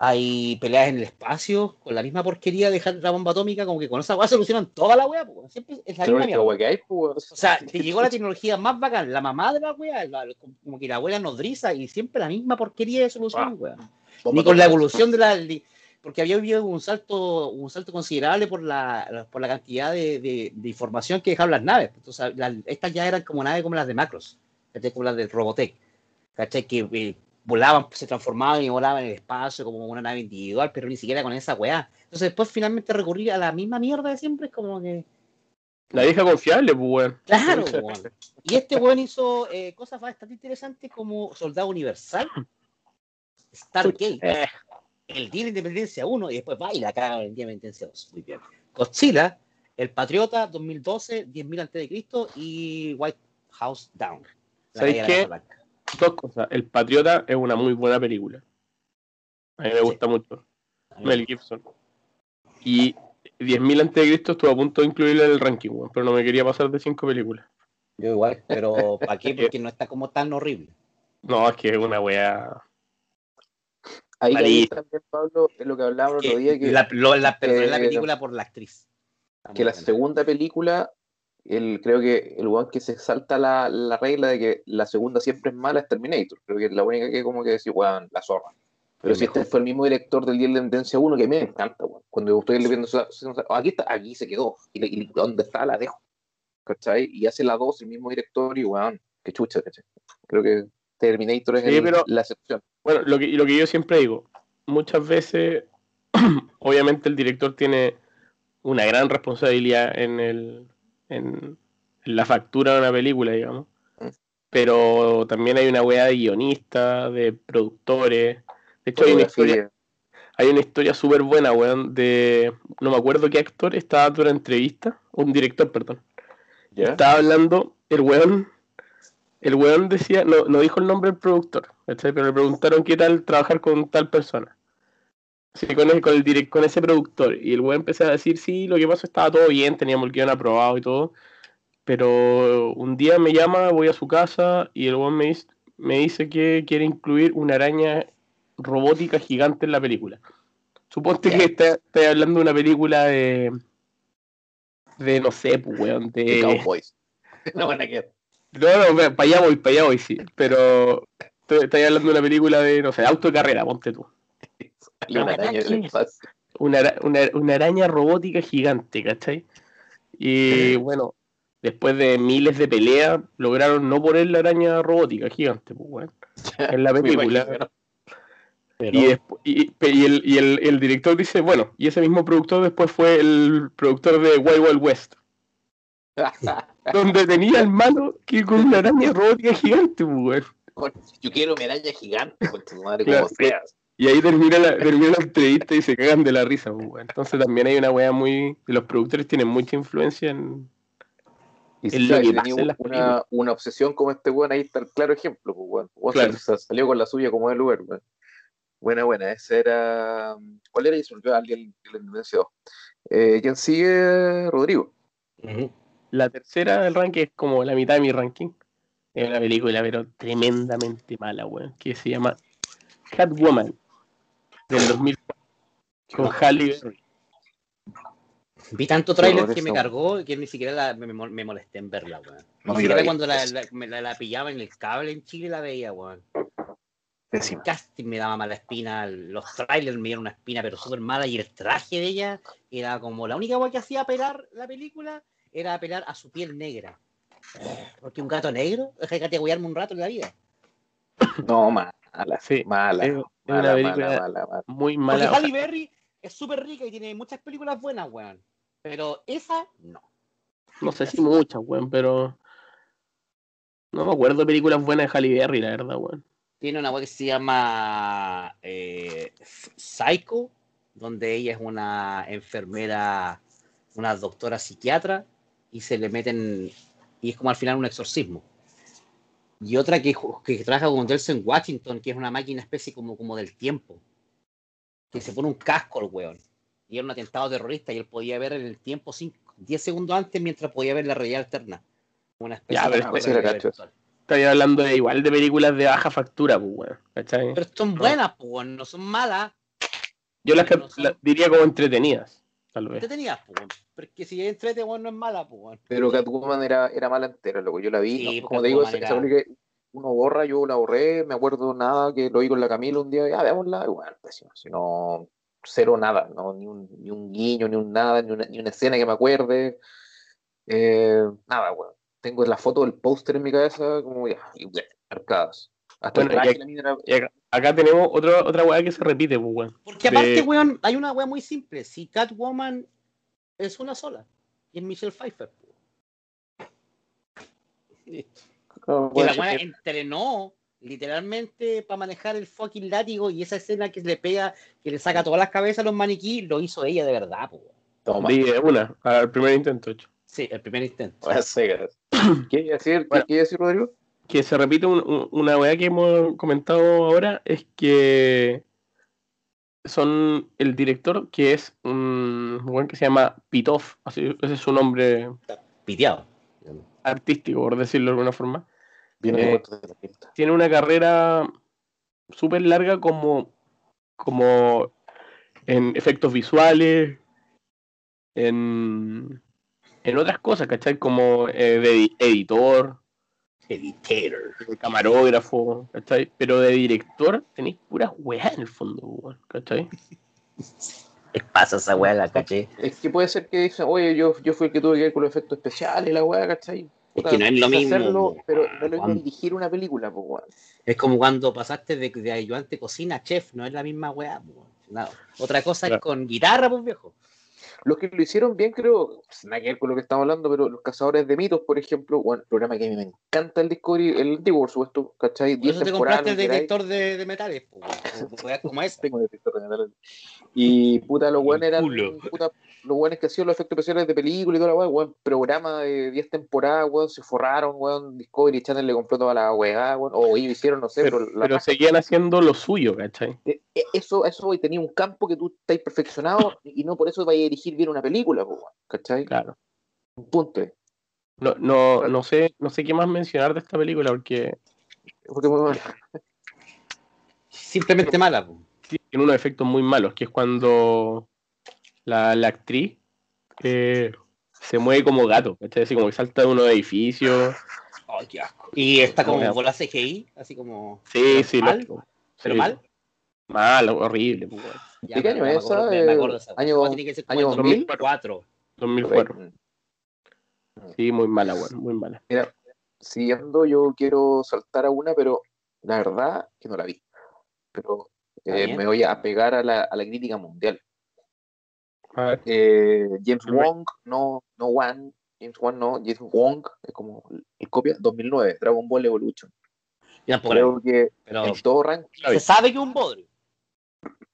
Hay peleas en el espacio con la misma porquería de dejar la bomba atómica, como que con esa weá solucionan toda la weá, pues, siempre es la misma mierda. wea que hay, pues. O sea, te llegó la tecnología más bacán, la mamá de la la- como que la abuela nodriza y siempre la misma porquería de solución, Ah, bomba Ni con la evolución de la. Porque había habido un salto, un salto considerable por la, por la cantidad de, de- de información que dejaron las naves. Entonces, las- estas ya eran como naves como las de Macros, como las del Robotech, ¿cachai? que eh, volaban, se transformaban y volaban en el espacio como una nave individual, pero ni siquiera con esa weá. Entonces, después finalmente recurrir a la misma mierda de siempre es como que. La vieja confiable, pues, weón. Claro, weón. Y este weón hizo eh, cosas bastante interesantes como Soldado Universal, Stargate, Eh, El Día de Independencia 1 y después va y la caga en el Día de Independencia 2. Muy bien. Godzilla, El Patriota 2012, 10.000 a.C. y White House Down. La ¿Sabéis qué? Blanca. Dos cosas. El Patriota es una muy buena película. A mí me Sí. gusta mucho. Mel Gibson. Y 10.000 antes de Cristo estuvo a punto de incluirla en el ranking, pero no me quería pasar de cinco películas. Yo igual, pero ¿para qué? Porque no está como tan horrible. No, es que es una wea. Ahí también, Pablo, es lo que hablábamos el otro día, que, la, lo- la, la eh, película por la actriz. Está que la buena. segunda película, el, creo que el weón que se salta la, la regla de que la segunda siempre es mala es Terminator. Creo que es la única que como que decir, weón, la zorra. Pero si este fue el mismo director del Día de la Independencia 1, que a mí me encanta, weón. Cuando le viendo, aquí está, aquí se quedó. Y, y donde está la dejo. ¿Cachai? Y hace la 2 el mismo director y weón, qué chucha, ¿cachai? Creo que Terminator es Sí, el- pero- la excepción. Bueno, lo que, lo que yo siempre digo, muchas veces, obviamente el director tiene una gran responsabilidad en, el, en, en la factura de una película, digamos. Pero también hay una weá de guionistas, de productores. De hecho, hay una historia, hay una historia súper buena, weón, de... No me acuerdo qué actor estaba dando una entrevista, un director, perdón. Estaba hablando, el weón, el weón decía, no, no dijo el nombre del productor, ¿cachai? pero le preguntaron qué tal trabajar con tal persona. Sí, con, ese, con, el direct, con ese productor. Y el weón empezó a decir, sí, lo que pasó estaba todo bien, teníamos el guion aprobado y todo. Pero un día me llama, voy a su casa y el weón me dice, me dice que quiere incluir una araña robótica gigante en la película. Suponte que está hablando de una película de... De, no sé, pues, weón, De de... Cowboys. no van a quedar. No, no, para allá voy, para allá voy, sí. Pero estoy, estoy hablando de una película de, no sé, de auto de carrera, ponte tú. Una araña. Una, ara- una, una araña robótica gigante, ¿cachai? Y bueno, después de miles de peleas, lograron no poner la araña robótica gigante, pues, weón, en la película. Y, despu- y, y el, y el- el director dice, bueno, y ese mismo productor después fue el productor de Wild Wild West, donde tenía el malo que con una araña robótica gigante, pues, weón. Yo quiero mi araña gigante, con tu madre, Claro, como sea. Y ahí termina la, termina la entrevista y se cagan de la risa, pues, weón. Entonces también hay una weá muy. Los productores tienen mucha influencia en. Y si lo que tenía una, obsesión como este weón, ahí está el claro ejemplo, pues weón. Weón Claro. se- se salió con la suya como el Uber, weón. Buena, buena. Ese era. ¿Cuál era? Y se me olvidó alguien la Independencia 2. Eh, ¿Quién sigue? Rodrigo. La tercera del ranking es como la mitad de mi ranking. Es una película, pero tremendamente mala, weón. Que se llama Catwoman. Del 2004. Con Halle Berry. Vi tanto horror que me cargó que ni siquiera la- me, molesté en verla, weón. Ni la siquiera cuando la, la- me la- la pillaba en el cable en Chile la veía, weón. Casting me daba mala espina, los trailers me dieron una espina pero súper mala y el traje de ella era como la única cosa que hacía apelar la película era apelar a su piel negra. Porque un gato negro, deja de categorizarme un rato en la vida. No, mala. Sí, Mala. Es- una película- mala, mala, mala. Muy Porque mala. Halle Berry es súper rica y tiene muchas películas buenas, weón. Pero esa, no. No sé si muchas, weón, pero. No me acuerdo de películas buenas de Halle Berry, la verdad, weón. tiene una web que se llama eh, Psycho, donde ella es una enfermera, una doctora psiquiatra, y se le meten, y es como al final un exorcismo. Y otra que, que trabaja con Delson Washington, que es una máquina especie como, como del tiempo, que se pone un casco el weón. Y era un atentado terrorista y él podía ver en el tiempo 10 segundos antes mientras podía ver la realidad alterna. Una especie Ya, de pero realidad cacho. virtual. Estoy hablando de igual de películas de baja factura, pues, weón. ¿Cachai? Pero son buenas, pues, no son malas. Yo las, no son- las diría como entretenidas. Te tenías, pues. Porque si entrete, weón, no es mala, pues. Pero Catwoman era, era mala entera, loco. Yo la vi. Sí, no, pues, como te digo, Catwoman esa, esa era- película que uno borra, yo la borré, me acuerdo nada que lo vi con la Camila un día, ya veámosla, y bueno, pésimo. Si no, cero nada, no, ni un, ni un guiño, ni un nada, ni una, ni una escena que me acuerde. Eh, nada, weón. Tengo la foto del póster en mi cabeza, como ya, y, marcadas. Hasta Bueno, y acá, acá tenemos otra otra weá que se repite, pues, weón. Porque aparte, De- weón, hay una weá muy simple. Si Catwoman es una sola, y es Michelle Pfeiffer. Listo. Que puede la weá entrenó literalmente para manejar el fucking látigo y esa escena que le pega, que le saca todas las cabezas a los maniquíes, lo hizo ella de verdad, po, weón. Toma. De una, al primer intento hecho. Sí, el primer intento. Cegas. ¿Qué a decir, Bueno. ¿qué a decir Rodrigo? Que se repite un- un- una weá que hemos comentado ahora, es que son el director, que es un weón que se llama Pitov, así, ese es su nombre Piteado. artístico, por decirlo de alguna forma. Viene Eh, tiene una carrera súper larga como, como en efectos visuales, en, en otras cosas, ¿cachai? Como eh, de edi- editor, Editor. de camarógrafo, ¿cachai? Pero de director tenéis puras weas en el fondo, ¿cachai? ¿Qué pasa esa weá, la caché? Es que puede ser que dicen, oye, yo, yo fui el que tuve que ver con los efectos especiales, la weá, ¿cachai? Es que no es lo mismo, hacerlo, po, pero no es lo mismo dirigir una película, pues, weón. Es como cuando pasaste de, de ayudante cocina a chef, no es la misma weá. po. No, Otra cosa es con guitarra, pues viejo. Los que lo hicieron bien, creo, pues, nada que ver con lo que estamos hablando, pero Los Cazadores de Mitos, por ejemplo, bueno, programa que a mí me encanta el Discovery, el antiguo, por supuesto, ¿cachai? Por 10 eso te temporadas, compraste el detector de, de metales, como esa. Tengo detector de metales. Y puta, los buenos eran. Puta, los buenos que hacían los efectos especiales de película y toda la weá, weón. Programa de 10 temporadas, weón. Se forraron, weón. Discovery Channel le compró toda la weá, weón. O ellos hicieron, no sé, pero, Pero, la pero raja- seguían haciendo lo suyo, ¿cachai? eh, eh, eso, eso güey, tenía un campo que tú estás perfeccionado y no por eso vayas a dirigir bien una película, ¿cachai? Claro. Un punto. No, no, no sé, no sé qué más mencionar de esta película porque Simplemente mala, tiene unos efectos muy malos, que es cuando la, la actriz eh, se mueve como gato, ¿cachai? Así como que salta de unos edificios. Ay, qué asco. Y está como Como- bola CGI, así como. Sí, sí, ¿Mal? ¿Pero sí, mal? Mal, horrible, pues, weón. Ya, ¿De qué año es esa? me- acuerdo año- Tiene que ser como año el 2000. 2004. 2004. Mm. Sí, muy mala, weón, muy mala. Mira, siguiendo, yo quiero saltar a una, pero la verdad que no la vi. Pero eh, me voy a pegar a la, a la crítica mundial. A ver, Eh, James. Wong, no, no Wan, James Wan no, James Wong, es como el copia, 2009, Dragon Ball Evolution. Ya, Creo que pero en todo ranking. se sabe que es un bodrio.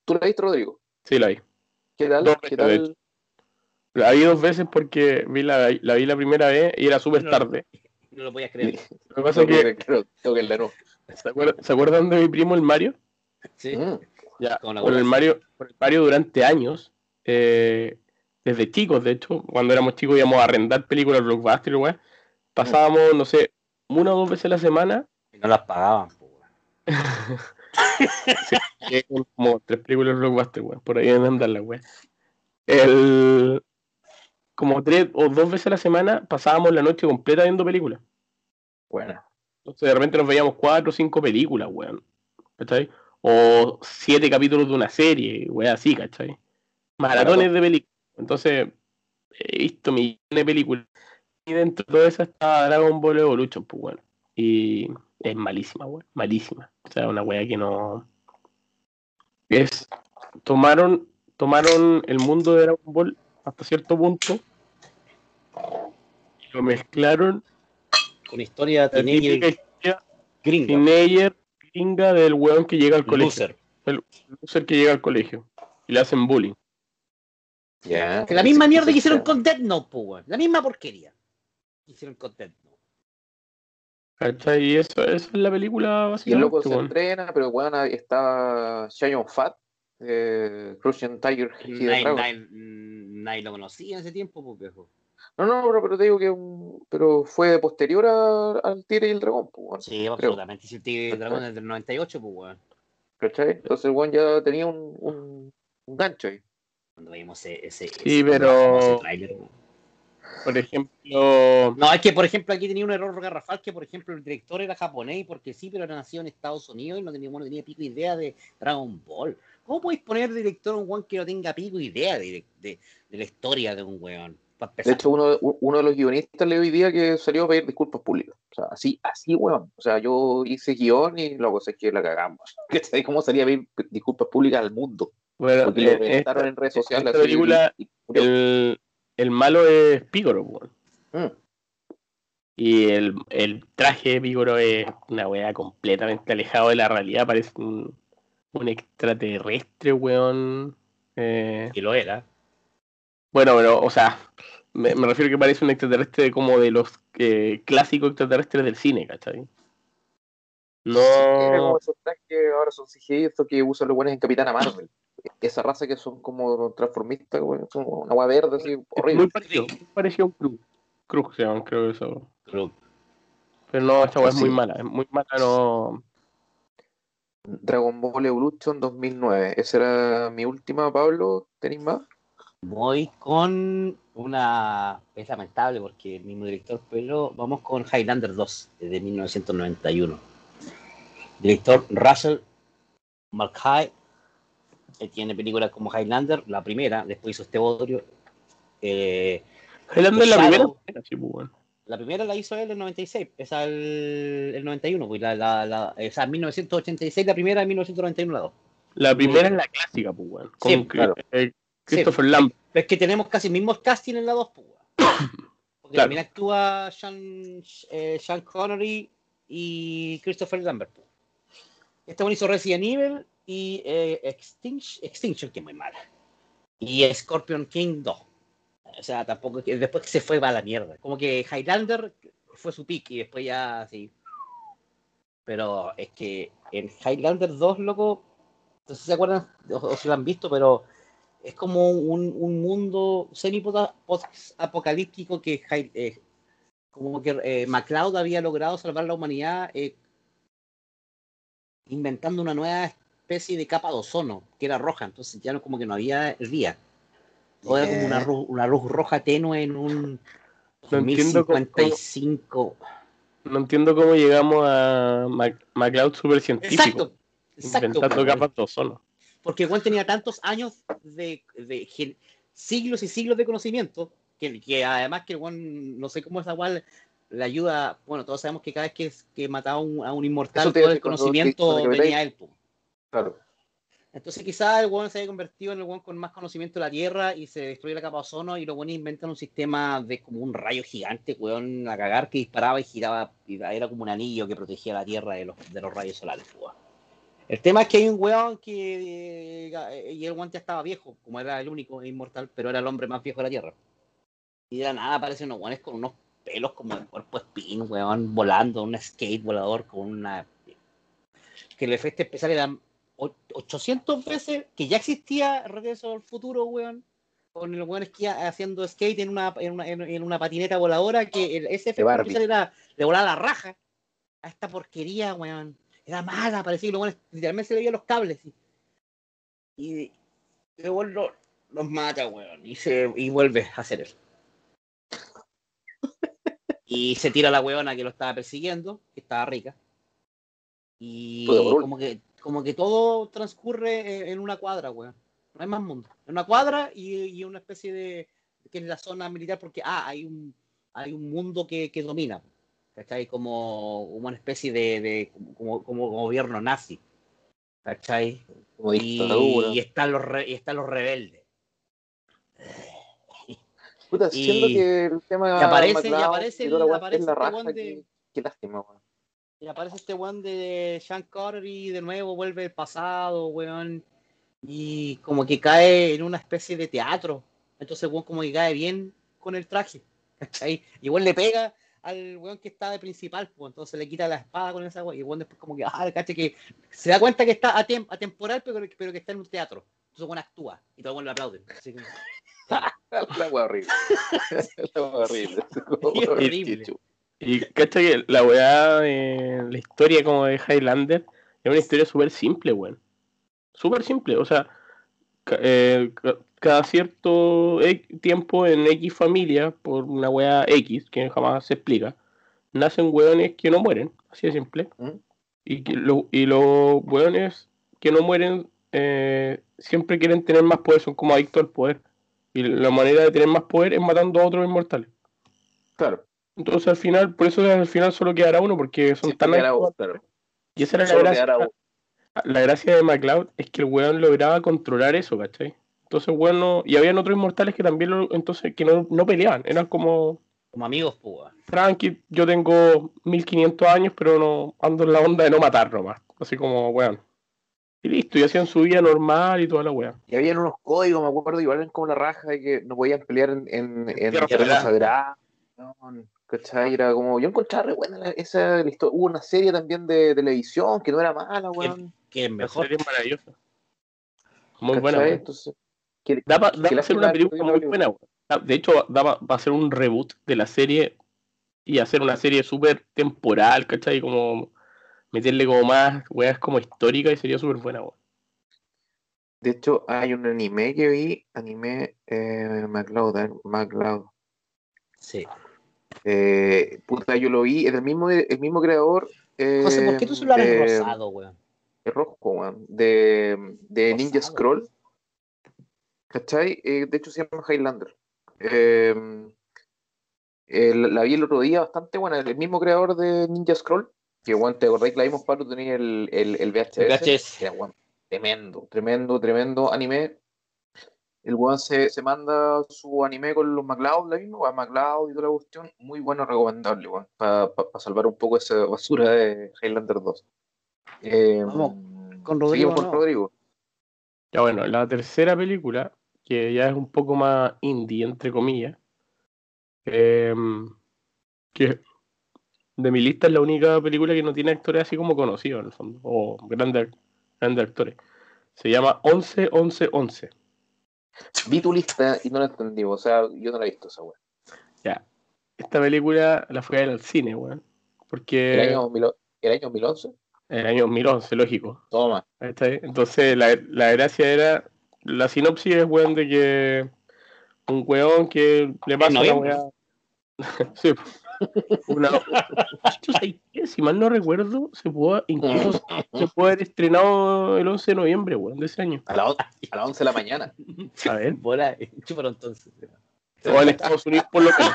¿Tú la viste, Rodrigo? Sí, la vi. ¿Qué tal? Dos ¿Qué veces, de tal? La vi dos veces porque vi la, la vi la primera vez y era súper No. tarde. No lo podías creer. Lo que pasa es que, Creo- tengo que leerlo. ¿se acuerdan, ¿se acuerdan de mi primo el Mario? Sí. Mm, Ya, Con la con el. Mario, con el Mario durante años, eh, desde chicos, de hecho, cuando éramos chicos íbamos a arrendar películas blockbuster, weá, pasábamos, no sé, una o dos veces a la semana, Y no las pagaban, po, weón. eran como tres películas blockbuster, weá, por ahí en andar la weá. El, como tres o dos veces a la semana pasábamos la noche completa viendo películas. Bueno, Entonces de repente nos veíamos cuatro o cinco películas, weón. ¿Cachai? O siete capítulos de una serie, weón, así, ¿cachai? Maratones de películas. Entonces, he visto millones de películas. Y dentro de esas estaba Dragon Ball Evolution, pues, weón. Y es malísima, weón. Malísima. O sea, una weá que no. Es. Tomaron. Tomaron el mundo de Dragon Ball hasta cierto punto. Y lo mezclaron Con historia la teenager gringa. teenager gringa del weón que llega al colegio. Loser. El loser que llega al colegio. Y le hacen bullying. Ya. Que la misma mierda que hicieron con Death Note, po, weón. La misma porquería. que Hicieron con Note. ¿Cachai? Y eso, eso es la película Y el loco básicamente, se entrena, pero bueno, está Shion Fat, eh, Crucian Tiger, Nadie, mm, nadie lo conocía en ese tiempo, pues, viejo. No, no, pero, pero te digo que un- pero fue posterior a- al Tigre y el Dragón, pues, weón, Sí, absolutamente. Si el Tigre y el Dragón es del 98, pues, weón. ¿cachai? Entonces weón ya tenía un, un, un gancho ahí. Cuando vimos ese. ese Sí, ese- pero- ese. Por ejemplo, No, es que, por ejemplo, aquí tenía un error garrafal que, por ejemplo, el director era japonés, porque sí, pero era nacido en Estados Unidos y no tenía, bueno, tenía pico idea de Dragon Ball. ¿Cómo podéis poner director a un weón que no tenga pico idea de, de, de la historia de un weón? De hecho, uno, uno de los guionistas le hoy día que salió a pedir disculpas públicas. O sea, así, así, weón. O sea, yo hice guion y luego sé que la cagamos. ¿Cómo salía a pedir disculpas públicas al mundo? bueno, Porque lo en reventaron esta- en redes sociales. esta película, y- y murió. el, el malo es Pígoro, weón. Mm. Y el, el traje de Pígoro es una weá completamente alejado de la realidad. Parece un, un extraterrestre, weón. Eh, Y lo era. bueno, pero, o sea, me, me refiero que parece un extraterrestre como de los eh, clásicos extraterrestres del cine, ¿cachai? Sí, No. como esos trajes que ahora son CGI, estos que usan los buenos en Capitana Marvel. Esa raza que son como transformistas, son una agua verde así, horrible. muy parecido, muy parecido a un Krug. Krug se llaman, creo que eso. Creo. Pero no, esta weá es muy mala. Es muy mala, no. Dragon Ball Evolution 2009. Esa era mi última, Pablo. ¿Tenéis más? Voy con una. Es lamentable porque el mismo director, pero vamos con Highlander 2, de 1991. Director Russell Mulcahy, que tiene películas como Highlander, la primera, después hizo este otro. Eh, Highlander es la primera. Sí, pues, weón. la primera la hizo él en el 96, esa el, el 91, pues la, la, la, esa en 1986 la primera, en 1991 la dos. La primera es la clásica, pues, weón. Con Sí, claro. eh, Christopher Lambert. Pero es que tenemos casi el mismo casting en la 2, pues, weón. Porque Claro. también actúa Sean, eh, Sean Connery y Christopher Lambert. pues. Este one hizo Resident Evil y eh, Extinction, Extinction, que es muy mala. Y Scorpion King 2. O sea, tampoco, después que se fue va a la mierda. Como que Highlander fue su pick y después ya así. Pero es que en Highlander 2, loco, no sé si se acuerdan o, si lo han visto, pero es como un, un mundo semi-apocalíptico que eh, como que eh, MacLeod había logrado salvar la humanidad eh, inventando una nueva especie de capa de ozono que era roja, entonces ya no como que no había día. Todo era como una, Yeah. ru- una luz roja tenue en un No entiendo cómo- 1055. No entiendo cómo llegamos a Mac- MacLeod super científico. Exacto, exacto. Inventando capas de ozono. porque Juan tenía tantos años de, de gen- siglos y siglos de conocimiento que, que además que Juan no sé cómo esa Juan le ayuda bueno todos sabemos que cada vez que, que mataba a un, a un inmortal todo el conocimiento venía él po. Entonces quizás el Juan se había convertido en el Juan con más conocimiento de la Tierra y se destruye la capa de ozono y los buenos inventan un sistema de como un rayo gigante weón, a cagar que disparaba y giraba era como un anillo que protegía la Tierra de los, de los rayos solares. El tema es que hay un weón que. eh, y el weón ya estaba viejo, como era el único inmortal, pero era el hombre más viejo de la Tierra. Y de nada aparecen unos weones con unos pelos como de cuerpo espín, weón, volando, un skate volador con una. Que el efecto especial era 800 veces, que ya existía Regreso al Futuro, weón. Con el weón esquía haciendo skate en una, en una, en- en una patineta voladora, que el, ese era de volar la raja a esta porquería, weón. Era mala, parecía que los weones literalmente se le veían los cables. Y, y weón lo- los mata, weón. Y, se, y vuelve a hacer eso. Y se tira la weona que lo estaba persiguiendo, que estaba rica. Y como que, como que todo transcurre en- en una cuadra, weón. No hay más mundo. En una cuadra y, y una especie de. que es la zona militar, porque ah, hay un, hay un mundo que, que domina. ¿Cachai? Como una especie de, de como, como gobierno nazi. ¿Cachai? Como Y, y están los re- y están los rebeldes. Puta, y- siendo que el tema y aparece- y aparece la el- aparece es la este raja, weón de- qué, qué lástima, weón. Y aparece este weón de Sean Connery y de nuevo vuelve el pasado, weón. Y como que cae en una especie de teatro. Entonces, weón, como que cae bien con el traje. ¿Cachai? Y weón le pega al weón que está de principal, pues entonces le quita la espada con esa weón. Y weón después como que, ah, caché que se da cuenta que está atem- atemporal, pero, pero que está en un teatro. Entonces weón actúa. Y todo el weón lo aplaude. Así que- La wea horrible. La wea horrible. Horrible. Y cacha que la weá de la historia como de Highlander es una historia súper simple, weón. Súper simple, o sea, eh, ca- cada cierto e- tiempo en X familia, por una weá X, que jamás se explica, nacen weones que no mueren, así de simple. ¿Mm? Y, que lo- y los weones que no mueren eh, siempre quieren tener más poder, son como adictos al poder. Y la manera de tener más poder es matando a otros inmortales. Claro. Entonces al final, por eso al final solo quedará uno, porque son tan claro. Y esa era la gracia, la gracia de MacLeod, es que el weón lograba controlar eso, ¿cachai? Entonces, bueno, y habían otros inmortales que también lo, entonces, que no, no peleaban, eran como, Como amigos, pues weón. tranqui, yo tengo 1500 años, pero no ando en la onda de no matar nomás, así como, weón. Y listo, y hacían su vida normal y toda la weá. Y habían unos códigos, me acuerdo, igual eran como la raja de que no podían pelear en, en, en Tierra. ¿Cachai? Era como, yo encontraba re buena la- esa la historia. Hubo una serie también de televisión que no era mala, weón. Que es La mejor. serie es maravillosa. Muy ¿Cachai? buena, weón. Entonces, que- Da para hacer una película muy buena, weón. Ah, De hecho, da pa- va a ser un reboot de la serie y hacer una serie súper temporal, ¿cachai? Como meterle como más weas como histórica y sería súper buena, weón. De hecho, hay un anime que vi, anime eh, MacLeod, eh, MacLeod. Sí. Eh, puta, yo lo vi, es el mismo, el mismo creador. Eh, José, ¿por qué tu celular es de- rosado, weón? Es rojo, weón. De, de Ninja. Scroll. ¿Cachai? Eh, de hecho se llama Highlander. Eh, eh, la, la vi el otro día, bastante buena. El mismo creador de Ninja Scroll. Que, weón, te acordáis que la vimos, Pablo, tenía el, el, el VHS. El VHS. Era, weón, tremendo, tremendo, tremendo anime. El weón se, se manda su anime con los MacLeod, la misma, weón, MacLeod y toda la cuestión. Muy bueno, recomendable, weón. Para salvar un poco esa basura de Highlander 2. Eh, Vamos, con Rodrigo, seguimos con ¿no? Rodrigo. Ya bueno, la tercera película, que ya es un poco más indie, entre comillas, em, que de mi lista es la única película que no tiene actores así como conocidos, en el fondo, o grandes, grandes actores. Se llama 11 11 11. Vi tu lista y no la entendí, o sea, yo no la he visto esa weá. Ya. Esta película la fui a ver al cine, weón. Porque El año, 2000 el año 2011. el año 2011, lógico. Toma. ¿Cachai? Entonces la, la gracia era, la sinopsis es weón de que un weón que le pasa una weá. sí, una, si mal no recuerdo, se pudo, incluso se puede haber estrenado el 11 de noviembre, weón, de ese año. A, la, las 11 de la mañana. A ver, Bola, chúpalo entonces. o en Estados Unidos por lo menos.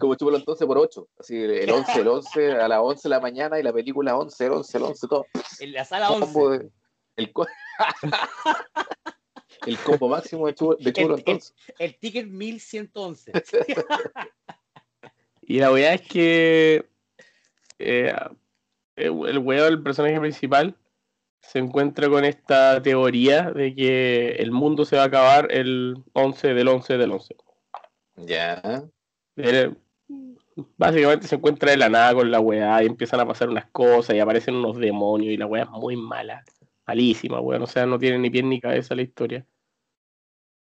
Como chúpalo entonces por 8. Así, el 11, el 11, a las 11 de la mañana y la película 11, el 11, el 11, todo. En la sala Combo 11. de- el, co- el combo máximo de chúpalo, de chúpalo El- el- entonces. El ticket 1111. Y la weá es que eh, el weón, el personaje principal, se encuentra con esta teoría de que el mundo se va a acabar el 11 del 11 del 11. Ya. Básicamente se encuentra de la nada con la weá y empiezan a pasar unas cosas y aparecen unos demonios y la weá es muy mala, malísima, weón. O sea, no tiene ni pie ni cabeza la historia.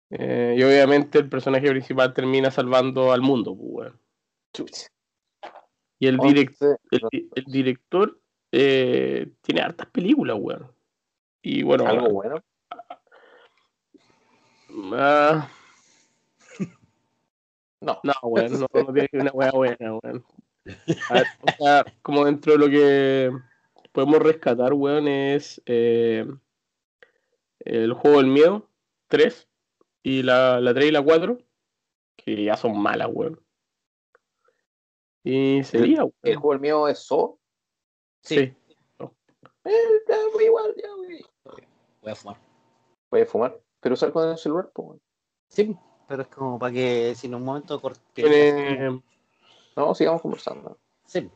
Eh, y obviamente el personaje principal termina salvando al mundo, pues, weón. Y el, direc- 11, el, el director eh, tiene hartas películas, weón. Y bueno, algo bueno. ah, No. no, weón, no, no tiene una weá buena, weón. A ver, o sea, como dentro de lo que podemos rescatar, weón, es eh, el juego del miedo 3 y la, la 3 y la 4, que ya son malas, weón. Y sería, weón. El juego el mío es So. Sí, Sí. Eh, igual, ya, güey. voy a fumar. Voy a fumar. Pero salgo con el celular, pues. Sí, pero es como para que si en un momento corte. Tiene, No, sigamos conversando. Sí.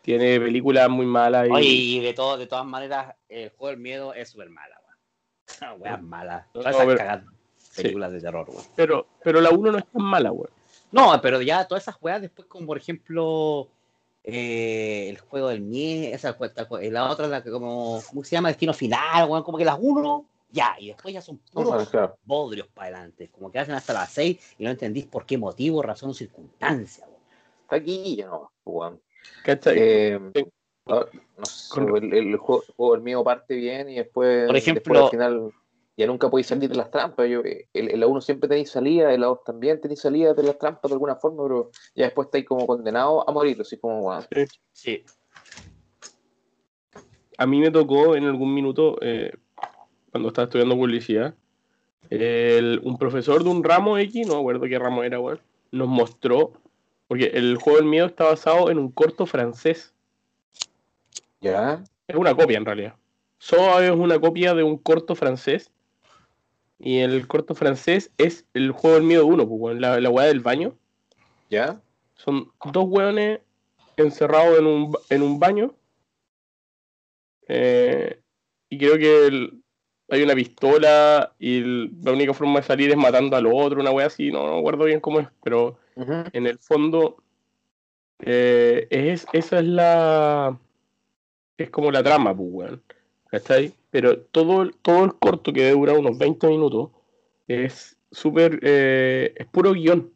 Tiene películas muy malas. Y... Oye, y de, todo, de todas maneras, el juego del miedo es súper mala, weón. Esa weá es mala. No, esas pero- películas de terror, weón. Pero, pero la 1 no es tan mala, weón. No, pero ya todas esas weas después, como por ejemplo, eh, el juego del miedo, esa la otra, la que como, ¿cómo se llama? Destino final, weón, como que las uno, ya, y después ya son puros claro. bodrios para adelante, como que hacen hasta las seis y no entendís por qué motivo, razón o circunstancia, weón. Está aquí ya no, weón. ¿Cachai? Eh, Sí. no, no sé, el, el juego, el juego del mío parte bien y después, Por ejemplo- después al final ya nunca podéis salir de las trampas. Yo, el, en la 1 siempre tenéis salida, en la 2 también tenéis salida de las trampas de alguna forma, pero ya después estáis como condenados a morir, así como, weón. Sí. a mí me tocó en algún minuto, eh, cuando estaba estudiando publicidad, el- un profesor de un ramo X, no me acuerdo qué ramo era, weón, nos mostró, porque el juego del miedo está basado en un corto francés. Ya, Es una copia en realidad. Solo es una copia de un corto francés. Y el corto francés es el juego del miedo 1, pues, la, la weá del baño. ya, Son dos hueones encerrados en un, en un baño. Eh, y creo que el- hay una pistola y el- la única forma de salir es matando al otro, una wea así. No, no acuerdo bien cómo es, pero en el fondo eh, es, esa es la... Es como la trama, pues, weón. ¿Cachai? Pero todo, el- todo el corto que dura unos 20 minutos es súper... eh, es puro guion.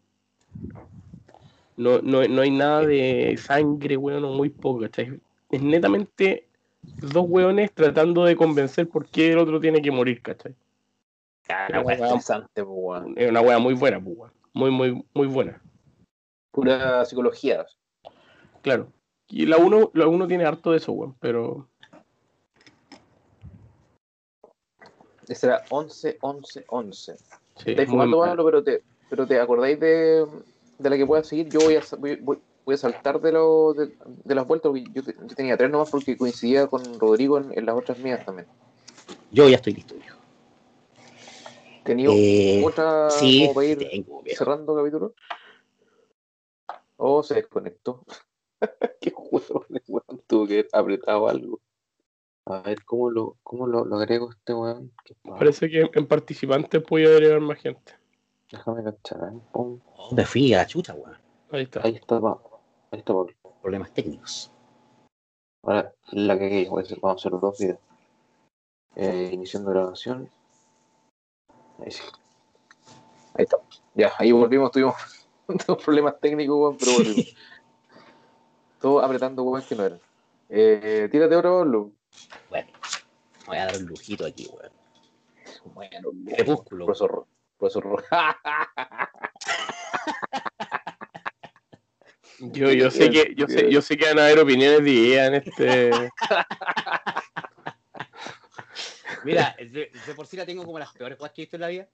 No, no, no hay nada de sangre, weón, o muy poco, ¿cachai? Es netamente dos weones tratando de convencer por qué el otro tiene que morir, ¿cachai? una weá interesante, weón. Es una wea muy buena, weón. Muy, muy, muy buena. Pura psicología. Claro. Y la 1 la uno tiene harto de eso, weón, pero... Ese era 11, 11, 11. Sí, Estáis fumando. Pablo, pero te, pero te acordáis de, de la que pueda seguir. Yo voy a, voy, a saltar de, lo, de, de las vueltas, porque yo, te- yo tenía tres nomás porque coincidía con Rodrigo en, en las otras mías también. Yo ya estoy listo, viejo. ¿Tenía Eh, otra sí, como para ir tengo, cerrando capítulo? Oh, se desconectó. Qué juego, weón. Tuvo que haber apretado algo. A ver, ¿cómo lo, cómo lo, lo agrego a este weón? Parece que en participantes puede agregar más gente. Déjame cachar, ¿eh? Pum. Oh, me fui a la chucha, weón. Ahí está. Ahí está, pa- ahí está, Pablo. Problemas técnicos. Ahora, la que voy a hacer, vamos a hacer los dos videos. Eh, iniciando grabación. Ahí sí. Ahí está. Ya, ahí volvimos, tuvimos, tuvimos problemas técnicos, weón, pero volvimos. Todo apretando weón que no eran. Eh, tírate ahora, Pablo. Bueno, me voy a dar un lujito aquí, weón. Bueno, Crepúsculo. Profesor, Ro- profesor Ro- Yo, yo sé que, yo sé, yo sé que van a haber opiniones divididas en este. Mira, de, de por sí la tengo como las peores cosas que he visto en la vida.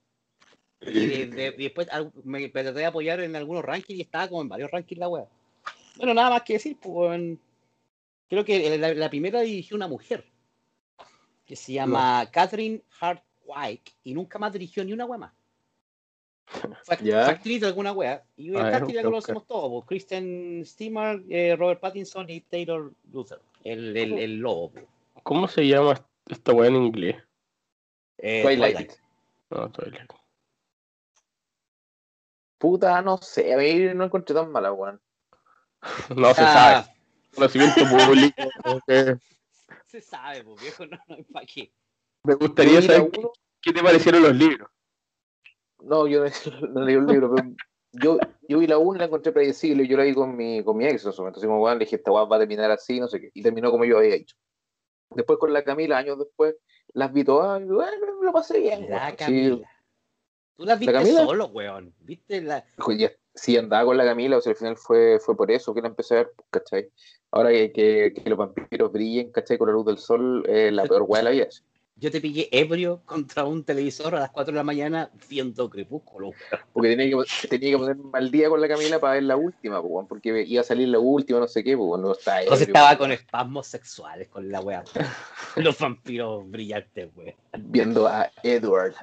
Y, de- de- y después me, me traté de apoyar en algunos rankings y estaba como en varios rankings la wea. Bueno, nada más que decir, pues. Creo que la, la primera dirigió una mujer que se llama Catherine Hart White y nunca más dirigió ni una wea más. Fue, actriz de alguna wea. Y ver, ya busca, conocemos todos: pues, Kristen Stewart, eh, Robert Pattinson y Taylor Luther, el, el, el lobo. pues. ¿Cómo se llama esta weá en inglés? Eh, Twilight. Twilight. No, Twilight. Puta, no sé, a mí no encontré tan mala, weón. No se Ah, sabe. Conocimiento público. ok. Se sabe, pues viejo, no, no, ¿para qué? Me gustaría la saber qué, uno- qué te parecieron los libros. No, yo no, no leí el libro, pero yo, yo vi la 1 y la encontré predecible. Yo la vi con mi, con mi ex en su momento. Así como, weón, le dije, esta weá va a terminar así, no sé qué. Y terminó como yo había dicho. Después con la Camila, años después, las vi todas y bueno, me lo pasé bien. La weón. Sí, Camila. Tú las viste Camila? solo, weón. Viste la. Sí, andaba con la Camila, o sea, al final fue, fue por eso que la empecé a ver, pues, ¿cachai? Ahora que, que, que los vampiros brillen, ¿cachai? Con la luz del sol, eh, la peor weá de la vida. Yo te pillé ebrio contra un televisor a las 4 de la mañana viendo Crepúsculo. Porque tenía que, tenía que ponerme al día con la Camila para ver la última, pues, porque iba a salir la última, no sé qué, pues, no está Entonces estaba con espasmos sexuales con la weá. Los vampiros brillantes, weón. viendo a Edward.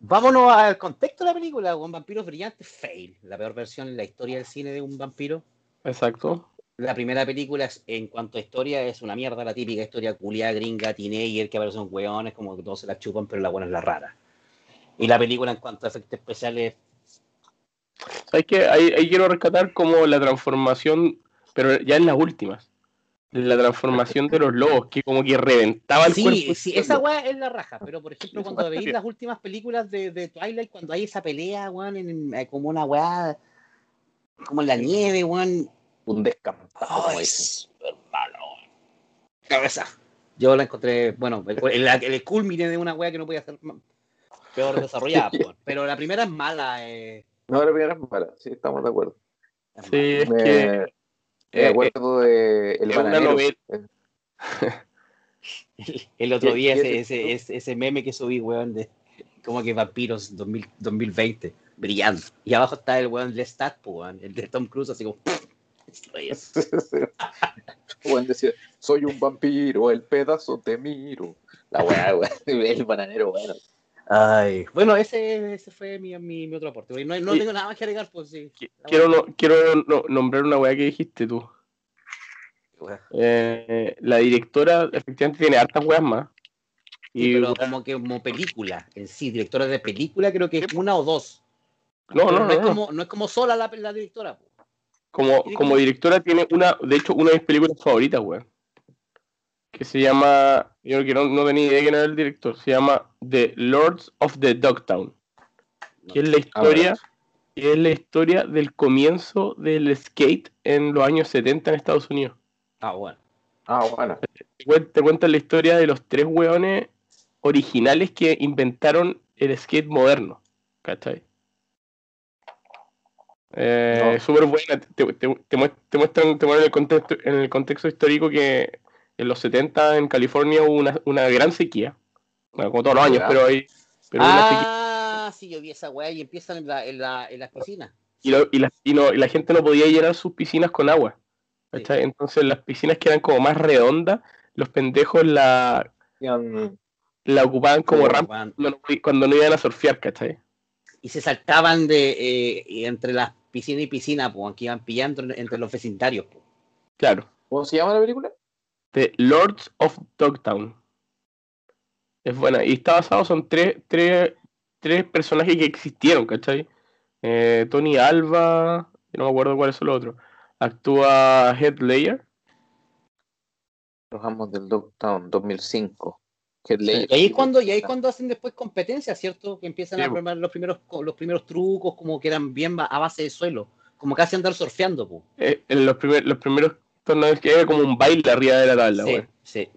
Vámonos al contexto de la película, con vampiros brillantes, fail. La peor versión en la historia del cine de un vampiro. Exacto. La primera película, es, en cuanto a historia, es una mierda, la típica historia culiada, gringa, teenager, que aparecen hueones, como que todos se la chupan, pero la buena es la rara. Y la película, en cuanto a efectos especiales, ¿Sabes qué? Ahí, ahí quiero rescatar como la transformación, pero ya en las últimas. La transformación de los lobos, que como que reventaba el cuerpo. Sí, sí, esa weá es la raja, pero por ejemplo, cuando veis las últimas películas de, de Twilight, cuando hay esa pelea, weón, como una weá, como en la nieve, weón. Un descampado, como Ay, dicen. hermano. Cabeza. Yo la encontré, bueno, el, el, el culmine de una weá que no podía ser peor desarrollada, pero la primera es mala. Eh, No, la primera es mala, sí, estamos de acuerdo. es Sí, mala. es Me, que me eh, acuerdo de El Bananero. novela. El otro día ese, ese- ese, ese, ese meme que subí, weón, de como que vampiros 2000 2020, brillando. Y abajo está el weón Lestat, po, weón, el de Tom Cruise, así como. Soy un vampiro, el pedazo te miro. La weá, weá, el bananero, bueno. Ay, bueno, ese, ese fue mi, mi, mi otro aporte. No, no tengo nada más que agregar, pues sí. Qui- Quiero, no- quiero no- nombrar una weá que dijiste tú. Eh, la directora efectivamente tiene hartas weas más. Sí, Y pero como que como película en sí, directora de película, creo que es una o dos. no, no, no, es no, no. como, no es como sola la, la directora. po. Como, como directora tiene una, de hecho, una de mis películas favoritas, weón. Que se llama, yo que no, no tenía idea quién era el director, se llama The Lords of the Dogtown. Que es la historia, que es la historia del comienzo del skate en los años 70 en Estados Unidos. Ah, bueno. Ah, bueno. Te cuen- te cuentan la historia de los tres hueones originales que inventaron el skate moderno. ¿Cachai? Eh, No. Súper buena. Te, te- te muest- te muestran, te en el contexto, en el contexto histórico que en los 70 en California hubo una, una gran sequía. Bueno, como todos los años, pero hay. Pero hubo una sequía. Ah, sí, yo vi esa weá y empiezan en, la, en, la, en las piscinas. Y, lo- y la, y no- y la gente no podía llenar sus piscinas con agua. Sí. Entonces las piscinas que eran como más redondas, los pendejos la, la ocupaban como rampa cuando no, cuando no iban a surfear, ¿cachai? Y se saltaban de eh, entre las piscina y piscina, pues, que iban pillando en- entre los vecindarios. po. Claro. ¿Cómo se llama la película? The Lords of Dogtown. Es buena. Y está basado, son tres, tres, tres personajes que existieron, ¿cachai? Eh, Tony Alba, no me acuerdo cuál es el otro. Actúa Heath Ledger. Los Amos del Dogtown 2005. Y ahí es cuando, y ahí cuando hacen después competencia, ¿cierto? Que empiezan Sí, a po. probar los primeros, los primeros trucos, como que eran bien a base de suelo, como casi andar surfeando, pues. Eh, en los, primer- los primeros torneos que era como un baile arriba de la tabla, Sí, sí.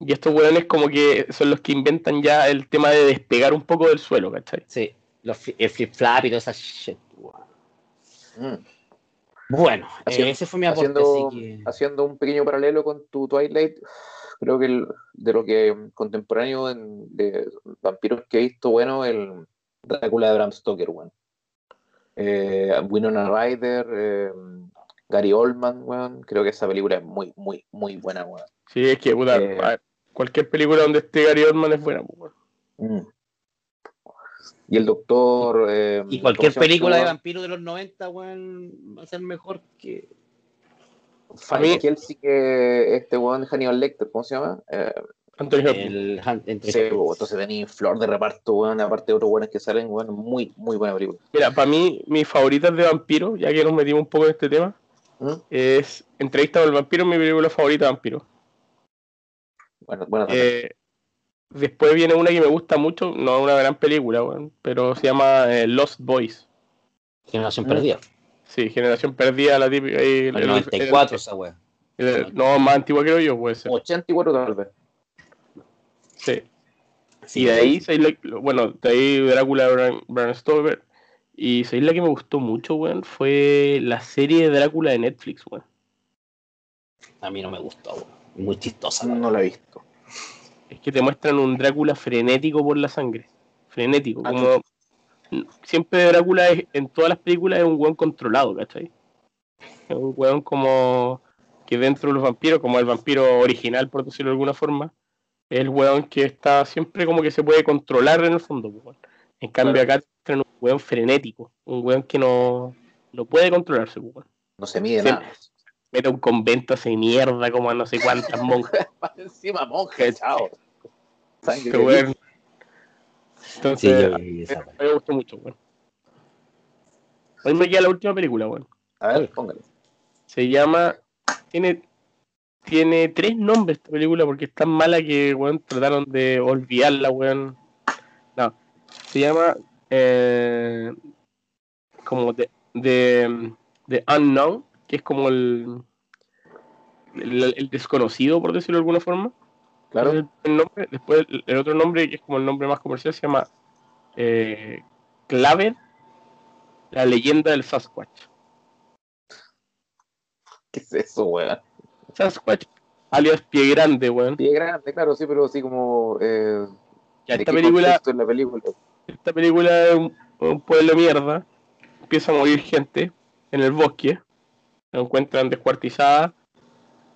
Y estos weones como que son los que inventan ya el tema de despegar un poco del suelo, ¿cachai? Sí, los, el flip flap y toda esa shit. Mm. Bueno, eh, ese fue mi aporte, haciendo, así que... haciendo un pequeño paralelo con tu Twilight, creo que el- de lo que contemporáneo en- de vampiros que he visto, bueno, el Drácula de Bram Stoker, bueno. Eh, Winona Ryder, eh, Gary Oldman, weón. Creo que esa película es muy, muy, muy buena, weón. Sí, es que, puta, Eh. a ver, cualquier película donde esté Gary Oldman es buena, pues, weón. Mm. Y el doctor. eh, Y cualquier ¿cómo se llama película de este vampiro de los 90, weón, va a ser mejor que... A mí- Kelsey, que este weón Hannibal Lecter, ¿cómo se llama? Eh, Anthony Hopkins. Han- sí, weón, entonces tenía flor de reparto, weón, aparte de otros weones que salen, weón, muy, muy buena película. Mira, para mí, mis favoritas de vampiro, ya que nos metimos un poco en este tema, ¿Mm? es Entrevista con el vampiro, mi película favorita de vampiro. Bueno, bueno, Eh, después viene una que me gusta mucho, no es una gran película, weón, pero se llama eh, Lost Boys. Generación Mm. Perdida. Sí, Generación Perdida, la típica. eh, El el- 94 esa weá. el- el- no, más antigua creo yo, puede ser. 84 tal vez. Sí. Y de ahí, ¿sabes la- bueno, de ahí Drácula de Bram, Bram Stoker. Y ¿sabes la que me gustó mucho, weón? Fue la serie de Drácula de Netflix, weón. A mí no me gustó, weón. Muy chistosa. No la he visto. Es que te muestran un Drácula frenético por la sangre. Frenético. Ah, Como siempre Drácula es, en todas las películas es un weón controlado, ¿cachai? Es un weón como que dentro de los vampiros, como el vampiro original, por decirlo de alguna forma, es el weón que está siempre como que se puede controlar en el fondo. pues, weón. En cambio Claro. acá muestran un weón frenético, un weón que no, no puede controlarse. pues, weón. No se mide Sí. nada. mete un convento hace mierda como a no sé cuántas monjas. Encima monja, chao. Qué de bueno. Sí, Entonces, yo vi esa me, weá. me gustó mucho, weón. Hoy me queda la última película, weón. A ver, póngale. Se llama. Tiene. Tiene tres nombres esta película porque es tan mala que, weón, trataron de olvidarla, weón. No. Se llama. eh, como de, de, de Unknown, que es como el, el, el desconocido, por decirlo de alguna forma. Claro. El nombre. Después el, el otro nombre, que es como el nombre más comercial, se llama eh, Claver, la leyenda del Sasquatch. ¿Qué es eso, weón? Sasquatch, alias Pie Grande, weón. Pie grande, claro, sí, pero así como. Eh, Ya, ¿de esta película, la esta película es un, un pueblo de mierda. Empieza a morir gente en el bosque. La encuentran descuartizada.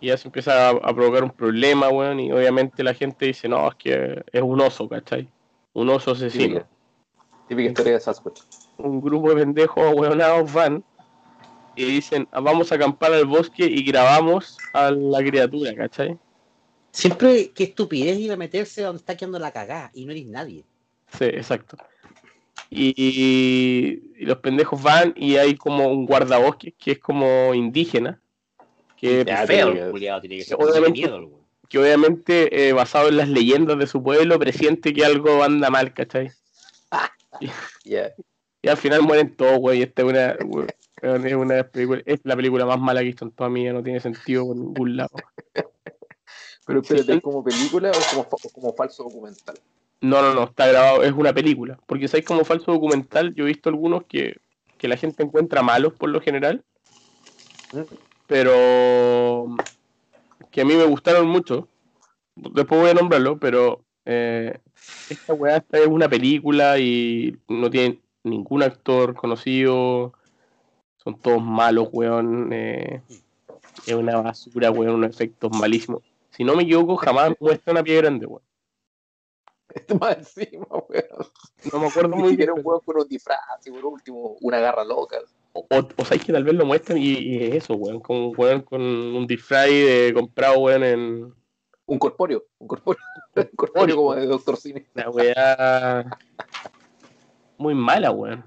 Y ya se empieza a, a provocar un problema, weón. Y obviamente la gente dice, no, es que es un oso, ¿cachai? Un oso asesino. Típica, típica historia de Sasquatch. un grupo de pendejos hueonados van y dicen, "Ah, vamos a acampar al bosque y grabamos a la criatura, ¿cachai? Siempre, qué estupidez ir a meterse donde está quedando la cagada y no eres nadie. Sí, exacto. Y, y- y los pendejos van y hay como un guardabosque que es como indígena, que, Ya, Es feo, pero- el culiao, tiene que ser Obviamente- de miedo, el weón. que obviamente eh, basado en las leyendas de su pueblo presiente que algo anda mal, ¿cachai? Y al final mueren todos, güey. Esta es una, weón, es una película, es la película más mala que he visto en toda mi vida, no tiene sentido por ningún lado. Pero espérate. ¿es como película o como, o como falso documental? No, no, no, está grabado, es una película. Porque sabéis como falso documental, yo he visto algunos que, que la gente encuentra malos por lo general, ¿Mm? Pero que a mí me gustaron mucho. Después voy a nombrarlo, pero eh, esta weá esta es una película y no tiene ningún actor conocido. Son todos malos, weón. eh, es una basura, weón, unos efectos malísimos. Si no me equivoco, jamás muestra una pie grande, weón. Esto más encima, weón. No me acuerdo muy bien. siquiera un weón con un disfraz, y por último, una garra loca. O, o, o sabéis que tal vez lo muestran y, y es eso, weón. Como weón con un disfraz de comprado, weón, en Un corpóreo, un corpóreo, un corpóreo como de Doctor Cine. una weá muy mala, weón.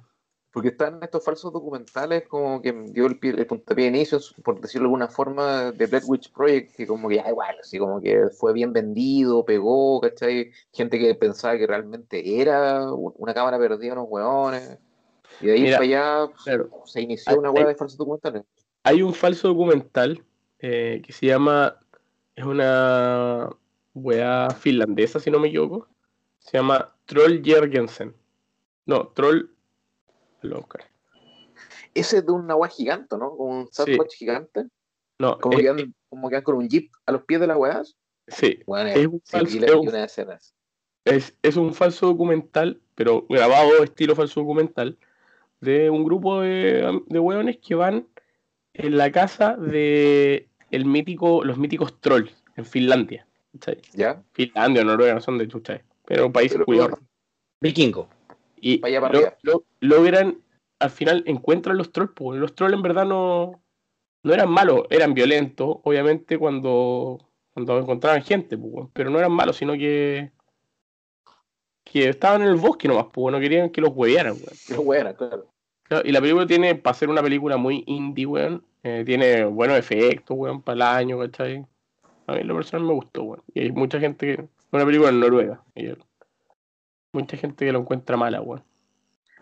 Porque están estos falsos documentales como que dio el, pie- el puntapié de inicio, por decirlo de alguna forma, de Black Witch Project, que como que ya igual, así como que fue bien vendido, pegó, ¿cachai? Gente que pensaba que realmente era un- una cámara perdida, unos hueones. Y de ahí Mira, para allá Claro. se inició una hueá de falsos documentales. Hay un falso documental eh, que se llama. Es una weá finlandesa, si no me equivoco. Se llama Troll Jergensen. No, Troll. Lo. Ese es de una hueá gigante, ¿no? Como un Sasquatch gigante. No, Como es- que, andan, como que andan con un jeep a los pies de las hueás. sí, Bueno, es un falso. es un- es, es un falso documental, pero grabado estilo falso documental, de un grupo de, de hueones que van en la casa de el mítico, los míticos trolls en Finlandia. ¿cachai? ¿Ya? Finlandia o Noruega no son de chucha, pero un país cuidado. Vikingo. Y Pa' allá, para lo- arriba. lo- logran, al final encuentran los trolls, pues los trolls en verdad no, no eran malos, eran violentos, obviamente cuando, cuando encontraban gente, pues, pero no eran malos, sino que que estaban en el bosque nomás, pues, no querían que los huevearan, weón. Pero buena, claro. Claro, Y la película tiene, para ser una película muy indie, weón, eh, tiene buenos efectos, weón, para el año, ¿cachai? A mí lo personal me gustó, weón. Y hay mucha gente que... Una película en Noruega. y mucha gente que lo encuentra mala, weón.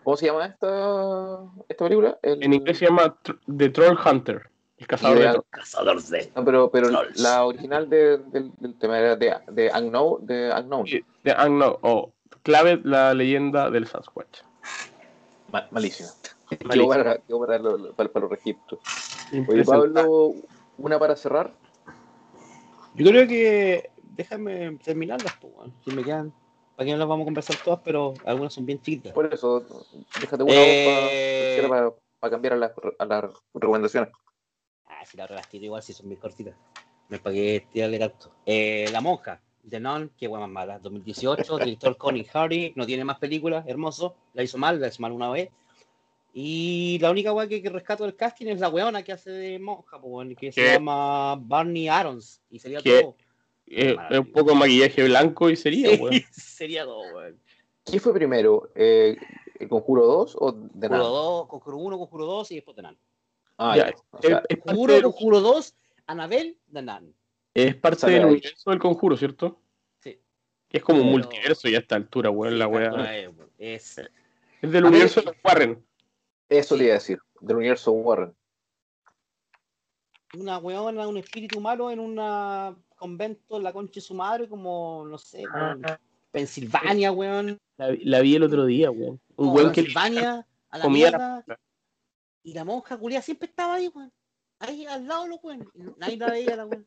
¿Cómo se llama esta, esta película? El- En inglés se llama Tr- The Troll Hunter, el cazador de. Cazador de. No, pero, pero Trolls. la original de- del, del tema era de, de Unknown. De Unknown. Sí, The Unknown, o Clave, la leyenda del Sasquatch. Ma- malísima. Quedó para, quedó para, lo- para- para los registros. Oye. Pablo, una para cerrar. Yo creo que. Déjame terminarlas, pues. Si me quedan. Para que no las vamos a conversar todas, pero algunas son bien chiquitas. Por eso, déjate una Eh, voz para, para cambiar a las, a las recomendaciones. Ah, si la las tiro igual, si son bien cortitas. Me pagué tirarle tanto. Eh, la monja, The Nun, qué más mala. 2018, director Connie Hardy, no tiene más películas, hermoso. La hizo mal, la hizo mal una vez. Y la única weá que, que rescato del casting es la weona que hace de monja, weón, que se ¿Qué? llama Barney Arons. Y sería ¿Qué? todo. Eh, es un poco de maquillaje blanco y sería, Sí, weón. sería todo, weón. ¿Quién fue primero? Eh, ¿El Conjuro 2 o de Conjuro nada? 2, Conjuro 1, Conjuro 2 y después de Nan. Ah, Ya, ya. O sea, Es, es parte, Conjuro, del, Conjuro 2, Anabel, de Nan. es parte del universo del conjuro, ¿cierto? Sí. Que es como un Pero- multiverso ya a esta altura, weón, la Sí, weá. pero, eh, Es, Es del A ver, universo de los Warren. Eso sí. te iba a decir, del universo Warren. una weona, un espíritu malo en un convento en la concha de su madre, como, no sé, weón, Pensilvania, weón. La, vi- la vi el otro día, weón. Un weón que Pensilvania, a la comía mierda. Y la monja culia siempre estaba ahí, weón. Ahí al lado de los weón. Nadie la veía, la weón.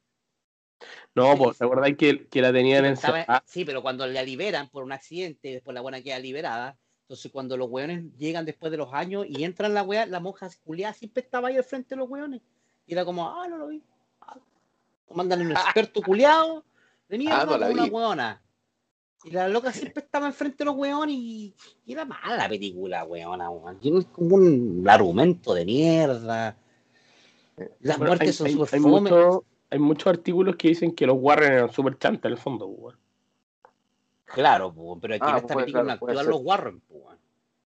No, pues, ¿te acordás que, que la tenían en Estaba- sí, pero cuando la liberan por un accidente, después la buena queda liberada. Entonces, cuando los weones llegan después de los años y entran la weá, la monja culiada siempre estaba ahí al frente de los weones. Y era como, ah, no lo vi. Ah. Mandan un experto culiado de mierda Ah, no con una weona. Y la loca siempre estaba enfrente de los weones y, y era mala la película, weona, weón. Tiene como un argumento de mierda. Las Bueno, muertes hay, son súper hay mucho- hay muchos artículos que dicen que los Warren eran súper chanta en el fondo, weón. Claro, pero aquí Ah, en esta puede- película claro, no actúan los Warren.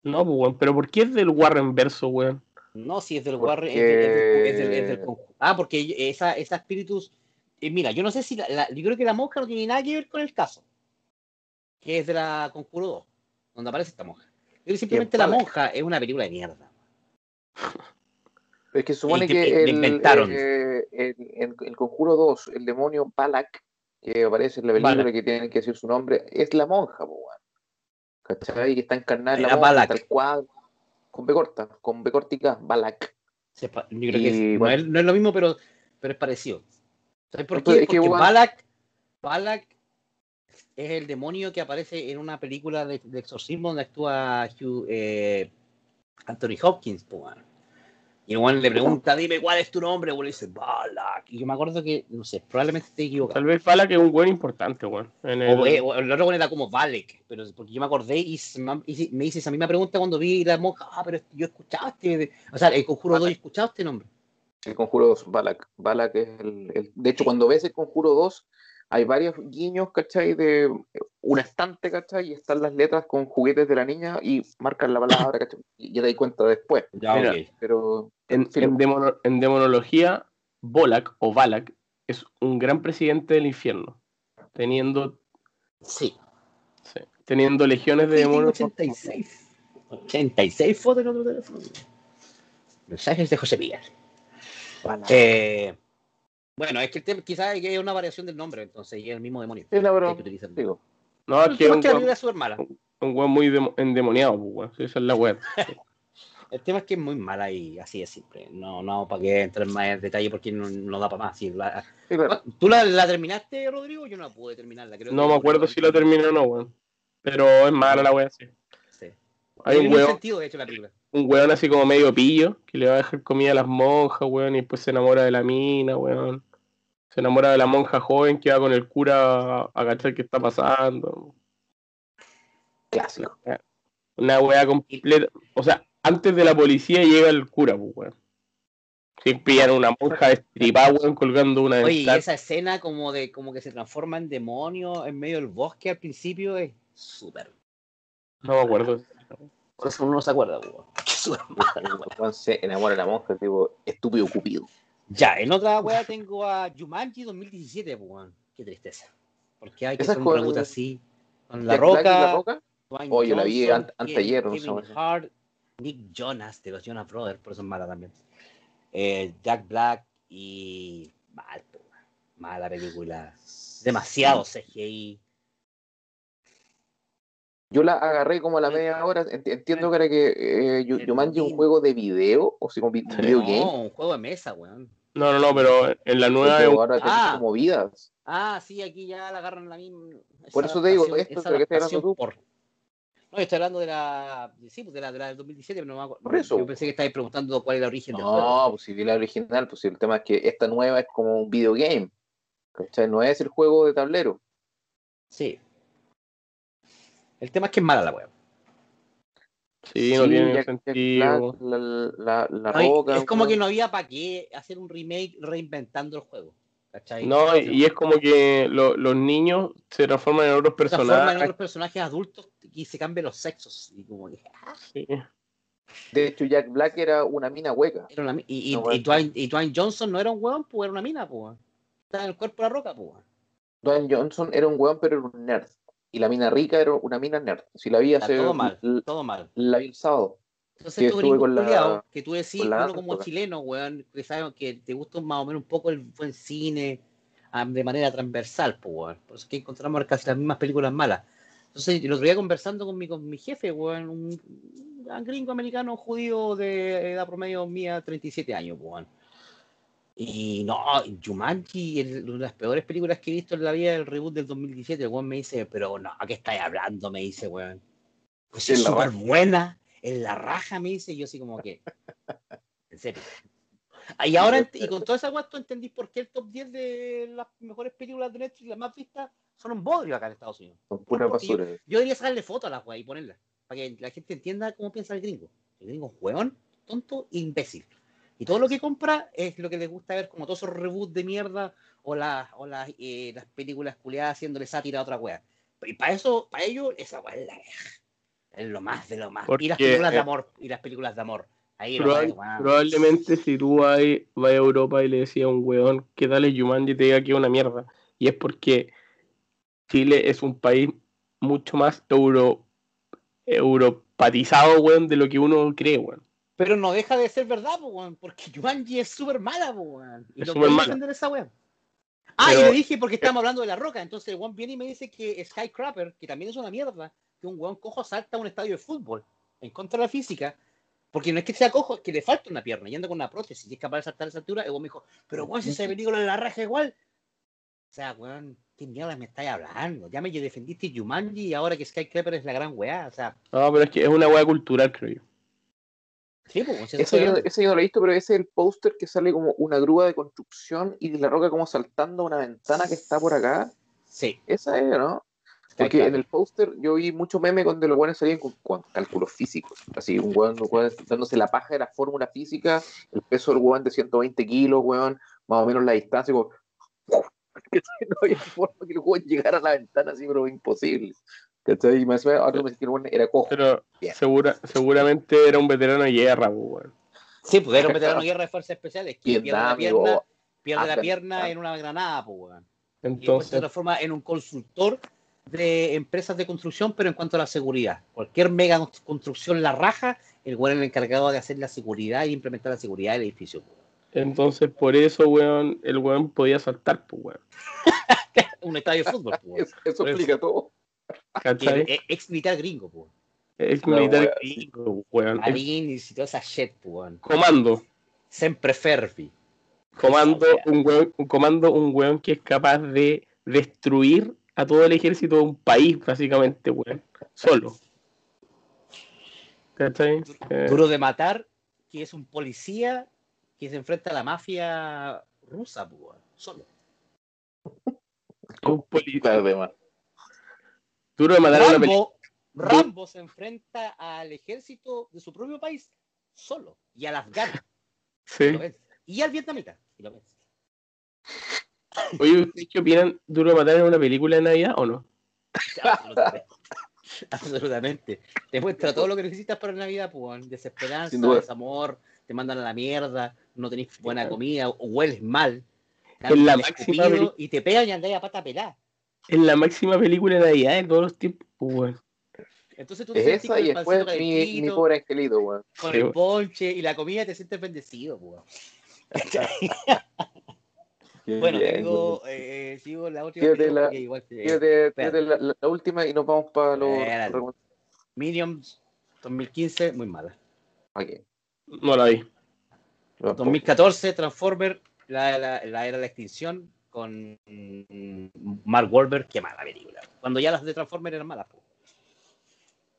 No, pues, pero ¿por qué es del Warren verso, weón? No, si es del Porque- Warren, es del, es del- es del- es del conju- Ah, porque esa, esa espíritus. eh, mira, yo no sé si. La, la- yo creo que la monja no tiene nada que ver con el caso. Que es de la Conjuro 2, donde aparece esta monja. Yo creo que simplemente la monja es una película de mierda. Es que supone Y que- que, el, inventaron. eh, el, el- el Conjuro 2, el demonio Balak, que aparece en la película Balak. que tienen que decir su nombre, es la monja, po. ¿Cachai? Que está encarnada en la Era monja, tal cual, con B corta, con B cortica, Balak. Yo creo que es- bueno. es, no es lo mismo, pero, pero es parecido. ¿Sabes por qué? es que, Porque bueno- Balak, Balak es el demonio que aparece en una película de, de exorcismo donde actúa Hugh, eh, Anthony Hopkins. po, weón. Y weón le pregunta, dime cuál es tu nombre, weón, y dice Balak. Y yo me acuerdo que, no sé, probablemente esté equivocado. Tal vez que es un weón importante, weón. El- O, eh, o el otro weón era como Valek, pero porque yo me acordé y me, hice esa misma pregunta cuando vi la monja. Ah, pero yo escuchaba este. O sea, el conjuro 2 yo escuchaba este nombre. El Conjuro 2, Balak. Balak es el, el- De hecho, cuando ves el Conjuro 2, hay varios guiños, ¿cachai? De un estante, ¿cachai? Y están las letras con juguetes de la niña y marcan la palabra, ¿cachai? Y ya te das cuenta después. Ya, Mira, ok. Pero en, filo. en demono- en demonología, Bolak o Balak es un gran presidente del infierno, teniendo, Sí. sí, teniendo legiones de demonios. 86. 86 fotos en otro teléfono. Mensajes de José. Balak. Eh, bueno, es que el tema quizás es una variación del nombre, entonces, y es el mismo demonio. Pero, que utilizan. digo, No, es que es es un es súper mala. un weón muy demo- endemoniado, pues, esa es la weón. El tema es que es muy mala y así es simple. No, no, para que entrar más en detalle porque no, no da para más. Sí, la- sí, claro. ¿Tú la, la terminaste, Rodrigo? Yo no la pude terminarla. Creo No que- me acuerdo si la terminó o no, weón. Pero es mala la weón, sí. Sí. Hay un sentido, de hecho, la película. Un weón así como medio pillo, que le va a dejar comida a las monjas, weón, y después se enamora de la mina, weón. Se enamora de la monja joven que va con el cura a, cachar qué está pasando. Clásico. Una weá completa. O sea, antes de la policía llega el cura, pues, weón. Si pillan una monja destripada, weón, colgando una Oye, y esa escena como de como que se transforma en demonio en medio del bosque al principio es súper. No me acuerdo. Por eso uno no se acuerda, weón. Es súper mala, weón. Juan se enamora de la monja, tipo, estúpido cupido. Ya, en otra weá tengo a Jumanji 2017, pues, weón. Qué tristeza. Porque hay que hacer es un con reboot así. Con La Roca. La Roca. Dwayne Oh, yo la vi anteayer, no. Hart, Nick Jonas de los Jonas Brothers, por eso es mala también. Eh, Jack Black y. Mal, mala película. Demasiado CGI. Yo la agarré como a la media hora. Ent- Entiendo que era que eh, Yu- El Jumanji es un juego de video, o sea, como vi- video game. No, un juego de mesa, weón. No, no, no, pero en la nueva un- ahora Ah. como vidas. Ah, sí, aquí ya la agarran la misma. Por eso te digo, esto es lo que estás hablando tú. por- No, yo estoy hablando de la. Sí, pues de la, de la del 2017, pero no me acuerdo. Por eso. Yo pensé que estabais preguntando cuál es del juego. No, pues si vi la original, pues si el tema es que esta nueva es como un video game. ¿Cachai? No es el juego de tablero. Sí. El tema es que es mala la weón. Sí, no tiene sentido. La, la, la No, y- roca. es como que no había para qué hacer un remake reinventando el juego. ¿Cachai? No, y es como que lo- los niños se transforman en otros Se transforman en personajes. otros personajes adultos y se cambian los sexos. Y como que, ah, Sí. De hecho, Jack Black era una mina hueca. era una mi- y, y, No, bueno. y Dwayne, y Dwayne Johnson no era un hueón, pues era una mina, pues. Estaba en el cuerpo de la roca, pues. Dwayne Johnson era un weón, pero era un nerd. Y la mina rica era una mina nerd. Si la vi hace. todo mal, todo mal. La vi el sábado. Entonces estos estuve con la- que tú decís, con la uno como chileno, weón, que sabes que te gusta más o menos un poco el buen cine ah, de manera transversal, pues, weón. Por eso es que encontramos casi las mismas películas malas. Entonces, el otro día conversando con mi, con mi jefe, weón, un, un gringo americano judío de edad promedio mía, 37 años, pues, weón. Y no, Jumanji, el- una de las peores películas que he visto en la vida, el reboot del 2017, el weón me dice, pero no, ¿qué estáis hablando? Me dice, weón. Pues es súper buena, en la raja, me dice, y yo así como que, en serio. Ah, Y ahora, y con toda esa weá, tú entendís por qué el top 10 de las mejores películas de Netflix, las más vistas, son un bodrio acá en Estados Unidos. Son pura porque yo- basura. Yo debería sacarle fotos a las weas y ponerlas, para que la gente entienda cómo piensa el gringo. El gringo es hueón, tonto, imbécil. Y todo lo que compra es lo que les gusta ver, como todos esos reboots de mierda o, las o las, eh, las películas culiadas haciéndole sátira a otra wea. Y para eso, para ellos, esa wea es la Es lo más de lo más. y las películas de eh, amor, y las películas de amor. Ahí lo Probable- probablemente si tú vas, vas a Europa y le decías a un weón que dale Jumanji te diga que es una mierda. Y es porque Chile es un país mucho más euro, europatizado, weón, de lo que uno cree, weón. Pero no deja de ser verdad, po, porque Jumanji es súper mala, po. Y Es no puedo defender esa weón. Ah, Pero- y le dije porque estamos hablando de la roca. Entonces el weón viene y me dice que Skycrapper, que también es una mierda, que un weón cojo salta a un estadio de fútbol en contra de la física. Porque no es que sea cojo, es que le falta una pierna y anda con una prótesis y es capaz de saltar a esa altura. El weón me dijo, pero weón, si esa película es la raja igual. O sea, weón, ¿qué mierda me estáis hablando? Ya me defendiste Jumanji y ahora que Skycrapper es la gran weá. O sea, No, pero es que es una weá cultural, creo yo. Sí, pues, si Eso estoy yo, hablando. ese yo no lo he visto, pero ese es el póster que sale como una grúa de construcción y la roca como saltando a una ventana que está por acá. Sí, Esa es, ¿no? Porque en el póster yo vi mucho meme donde los buenos salían con, con cálculos físicos. Así, un weón dándose la paja de la fórmula física, el peso del weón de 120 kilos, weón, más o menos la distancia, como, no había forma que el weón llegara a la ventana así, pero imposible. ¿Cachai? Y más ahora me que el era cojo. Pero segura, seguramente era un veterano de guerra, pues, weón. Sí, pues era un veterano de guerra de fuerzas especiales que pierde la pierna, o pierde la pierna en una granada, pues, weón. Y después se Entonces, transforma en un consultor de empresas de construcción, pero en cuanto a la seguridad. Cualquier mega construcción la raja, el weón es el encargado de hacer la seguridad e implementar la seguridad del edificio. pues. entonces por eso, weón, el weón podía saltar, pues, weón. Un estadio de fútbol, pues, weón. Eso, eso Por eso. explica todo. Es ex militar gringo, pues. La militar gringo, weón. Marines y toda esa shit, weón. comando. Fervi. Comando, un weón, un comando, un weón que es capaz de destruir a todo el ejército de un país, básicamente, weón. Solo. ¿Cachai? Eh, Duro de matar, que es un policía que se enfrenta a la mafia rusa, weón. Solo. un poli- Claro, además. Duro de matar a una película. Rambo, Rambo se enfrenta al ejército de su propio país solo y al afgano Sí. y al vietnamita y lo vence. Oye, ¿ustedes qué opinan? ¿Duro de matar en una película de Navidad o no? Absolutamente. Absolutamente. Te muestra todo lo que necesitas para Navidad, pues, desesperanza, desamor, te mandan a la mierda, no tenés buena comida, o hueles mal, Es la máxima y te pegan y andáis a pata pelada. Es la máxima película de Navidad de todos los tiempos, pues, weón. Entonces tú te Es esa con y el después pancito mi, mi pobre angelito, weón. con Sí, el weón. ponche y la comida te sientes bendecido, pues. Bueno, Bien, tengo, weón. eh, sigo la última película la- igual la, última y nos vamos para los. Recom- Minions 2015, muy mala. Aquí. No la vi. 2014, Transformer, la, la, la era de la extinción, con Mark Wahlberg, qué mala película. Cuando ya las de Transformer eran malas.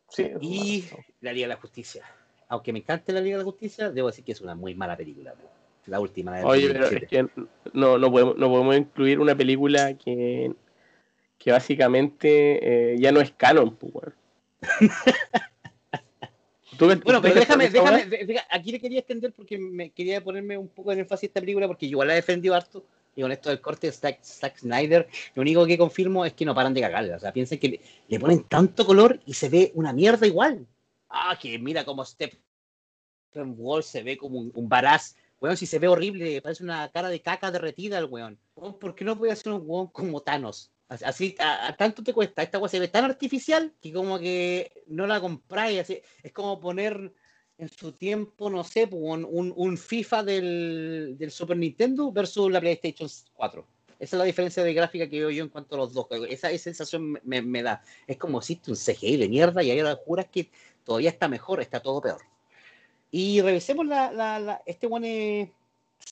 Sí, Y la Liga de la Justicia. Aunque me encante la Liga de la Justicia, debo decir que es una muy mala película. po. La última, la de Oye, pero 2017. es que no, no, podemos, no podemos incluir una película que, que básicamente eh, ya no es canon, pues, weón. ¿Tú- Bueno, tú pero déjame, déjame, de- aquí le quería extender porque me quería ponerme un poco en énfasis esta película porque igual la he defendido harto y con esto del corte de Zack, Zack Snyder, lo único que confirmo es que no paran de cagarla. O sea, piensen que le, ponen tanto color y se ve una mierda igual. Ah, que mira como Step Wall se ve como un, un baraz. Weón, si se ve horrible, parece una cara de caca derretida el weón. Weón, ¿Por qué no puede hacer un weón como Thanos? Así- a, a tanto te cuesta. Esta weá se ve tan artificial que como que no la compráis. Es como poner en su tiempo, no sé, pues, un, un- un FIFA del, del Super Nintendo versus la PlayStation 4. Esa es la diferencia de gráfica que veo yo en cuanto a los dos. Esa, esa sensación me, me da. Es como existe un CGI de mierda y ahora juras que todavía está mejor, está todo peor. Y revisemos la, la, la- este one es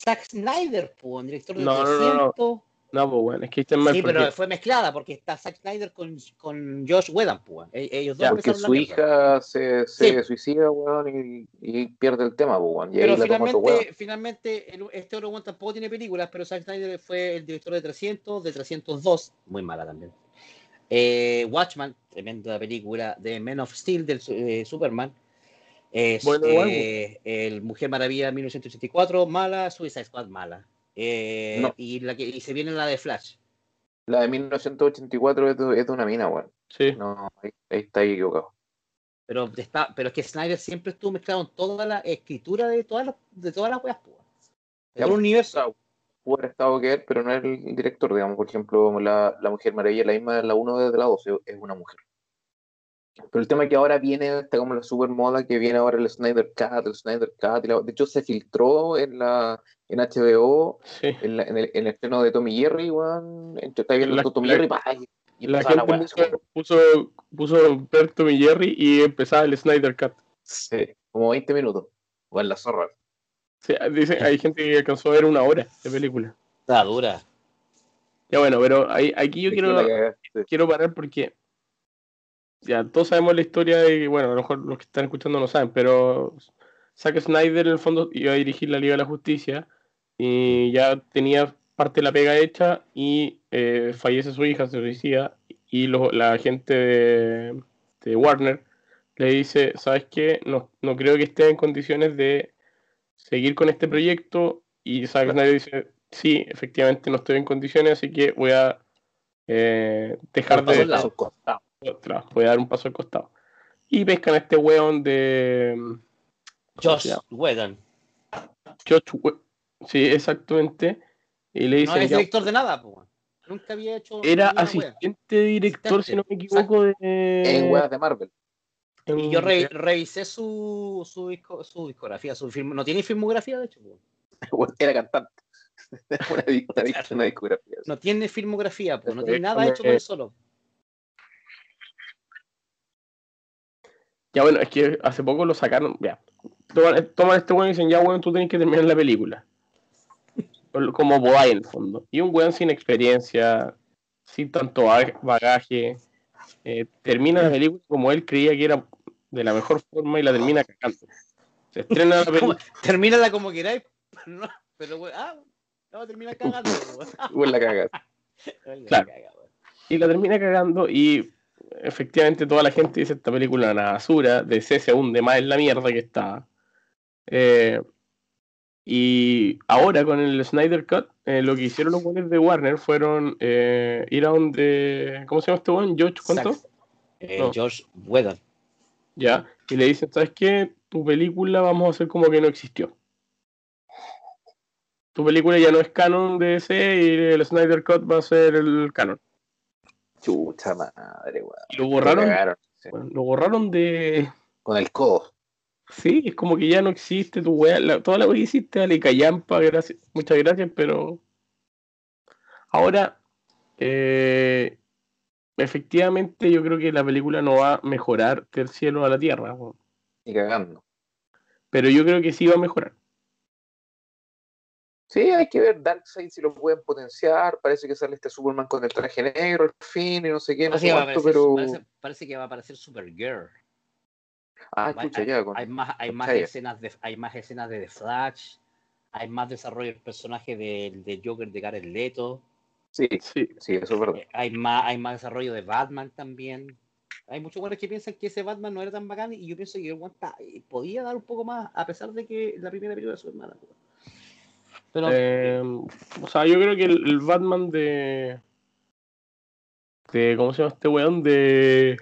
Zack Snyder, pues, director de No, no, no, no. 300. No, pues bueno, es que está mal Sí, porque pero fue mezclada porque está Zack Snyder con, con Josh Whedon, pues. E- Ellos dos Ya, porque su hija se, se Sí. suicida, weón, y, y pierde el tema, pues, weón. Y Pero ahí la toma otro weón. finalmente, finalmente el- este otro one tampoco tiene películas, pero Zack Snyder fue el director de 300, de 302, muy mala también. Eh, Watchman, tremenda película de Men of Steel del eh, Superman. Es, Bueno, eh, el Mujer Maravilla 1984, mala. Suicide Squad, mala. Eh, No. y, la que, y se viene la de Flash. La de 1984 es de, es de una mina, weón. sí. No, ahí, ahí está ahí equivocado. Pero, está, pero es que Snyder siempre estuvo mezclado en toda la escritura de todas las, de todas las weas. De Ya, todo el universo. Pudo haber estado que él, pero no es el director, digamos. Por ejemplo, la, la Mujer Maravilla, la misma de la 1 desde la 12, es una mujer. Pero el tema es que ahora viene, está como la super moda que viene ahora el Snyder Cut, el Snyder Cut. y la- de hecho, se filtró en la en HBO, sí. en, la- en el, en el estreno de Tommy Jerry, weón. Entre- Está viendo La- Tommy la- Jerry, pa, y, y La empezaba gente weá, puso, puso, puso ver Tom y Jerry y empezaba el Snyder Cut. sí, como 20 minutos. O en la zorra. Sí, dice, hay gente que alcanzó a ver una hora de película. Está dura. Ya bueno, pero ahí, aquí yo quiero, quiero parar porque ya todos sabemos la historia de, bueno, a lo mejor los que están escuchando no saben, pero Zack Snyder en el fondo iba a dirigir la Liga de la Justicia y ya tenía parte de la pega hecha y eh, fallece su hija, se suicida y lo- la gente de, de Warner le dice, ¿sabes qué? No, no creo que esté en condiciones de seguir con este proyecto y Zack Snyder dice, sí, efectivamente no estoy en condiciones, así que voy a eh, dejar de lado. Otra, voy a dar un paso al costado. Y pescan a este weón de ¿cómo Josh? Whedon. Josh We- Sí, exactamente. Y le No dicen es ya, director de nada, po. Nunca había hecho. era wea. asistente director, si no me equivoco, de En weas de Marvel. en- Y yo re- revisé su, su, disco- su discografía, su film, no tiene filmografía, de hecho. Era cantante. una, di- una, di- una discografía. No tiene filmografía, po. no tiene es nada hecho por él solo. Ya bueno, es que hace poco lo sacaron, ya. Toman, toman este weón y dicen, ya weón, tú tienes que terminar la película. Como podáis en el fondo. Y un weón sin experiencia, sin tanto ba- bagaje, eh, termina la película como él creía que era de la mejor forma y la termina cagando. Se estrena la Como- película. Termínala como queráis, pero, no, pero ah, no, termina cagando. Weón, la caga. La Claro. y la termina cagando y efectivamente toda la gente dice esta película es una basura, DC se hunde más en la mierda que está. Eh, y ahora con el Snyder Cut, eh, lo que hicieron los buenos de Warner fueron eh, ir a donde, ¿cómo se llama este buen? George, ¿cuánto? Eh, No. Josh Whedon. Ya, y le dicen, ¿sabes qué? Tu película vamos a hacer como que no existió. Tu película ya no es canon de DC y el Snyder Cut va a ser el canon. Chucha madre, weón. Y lo borraron, Lo cagaron, sí. bueno, lo borraron de, Con el codo. Sí, es como que ya no existe tu weá. la- toda la weá que hiciste, dale callampa, gracias, muchas gracias, pero. Ahora, eh, efectivamente, yo creo que la película no va a mejorar del cielo a la tierra, weón. Y cagando. pero yo creo que sí va a mejorar. Sí, hay que ver Darkseid si lo pueden potenciar. Parece que sale este Superman con el traje negro al fin y no sé qué, no Parece sé que, va a cuánto, aparecer, pero. parece, parece que va a aparecer Supergirl. Ah, hay, ya. Con... hay más, hay más escenas de, hay más escenas de The Flash, hay más desarrollo del personaje del del Joker de Jared Leto, Sí, Sí, sí, eso es verdad. eh, hay más, hay más desarrollo de Batman también. Hay muchos buenos que piensan que ese Batman no era tan bacán y yo pienso que el eh, podía dar un poco más, a pesar de que la primera película es mala. Pero Eh, o sea, yo creo que el, el Batman de. de ¿Cómo se llama este weón? De.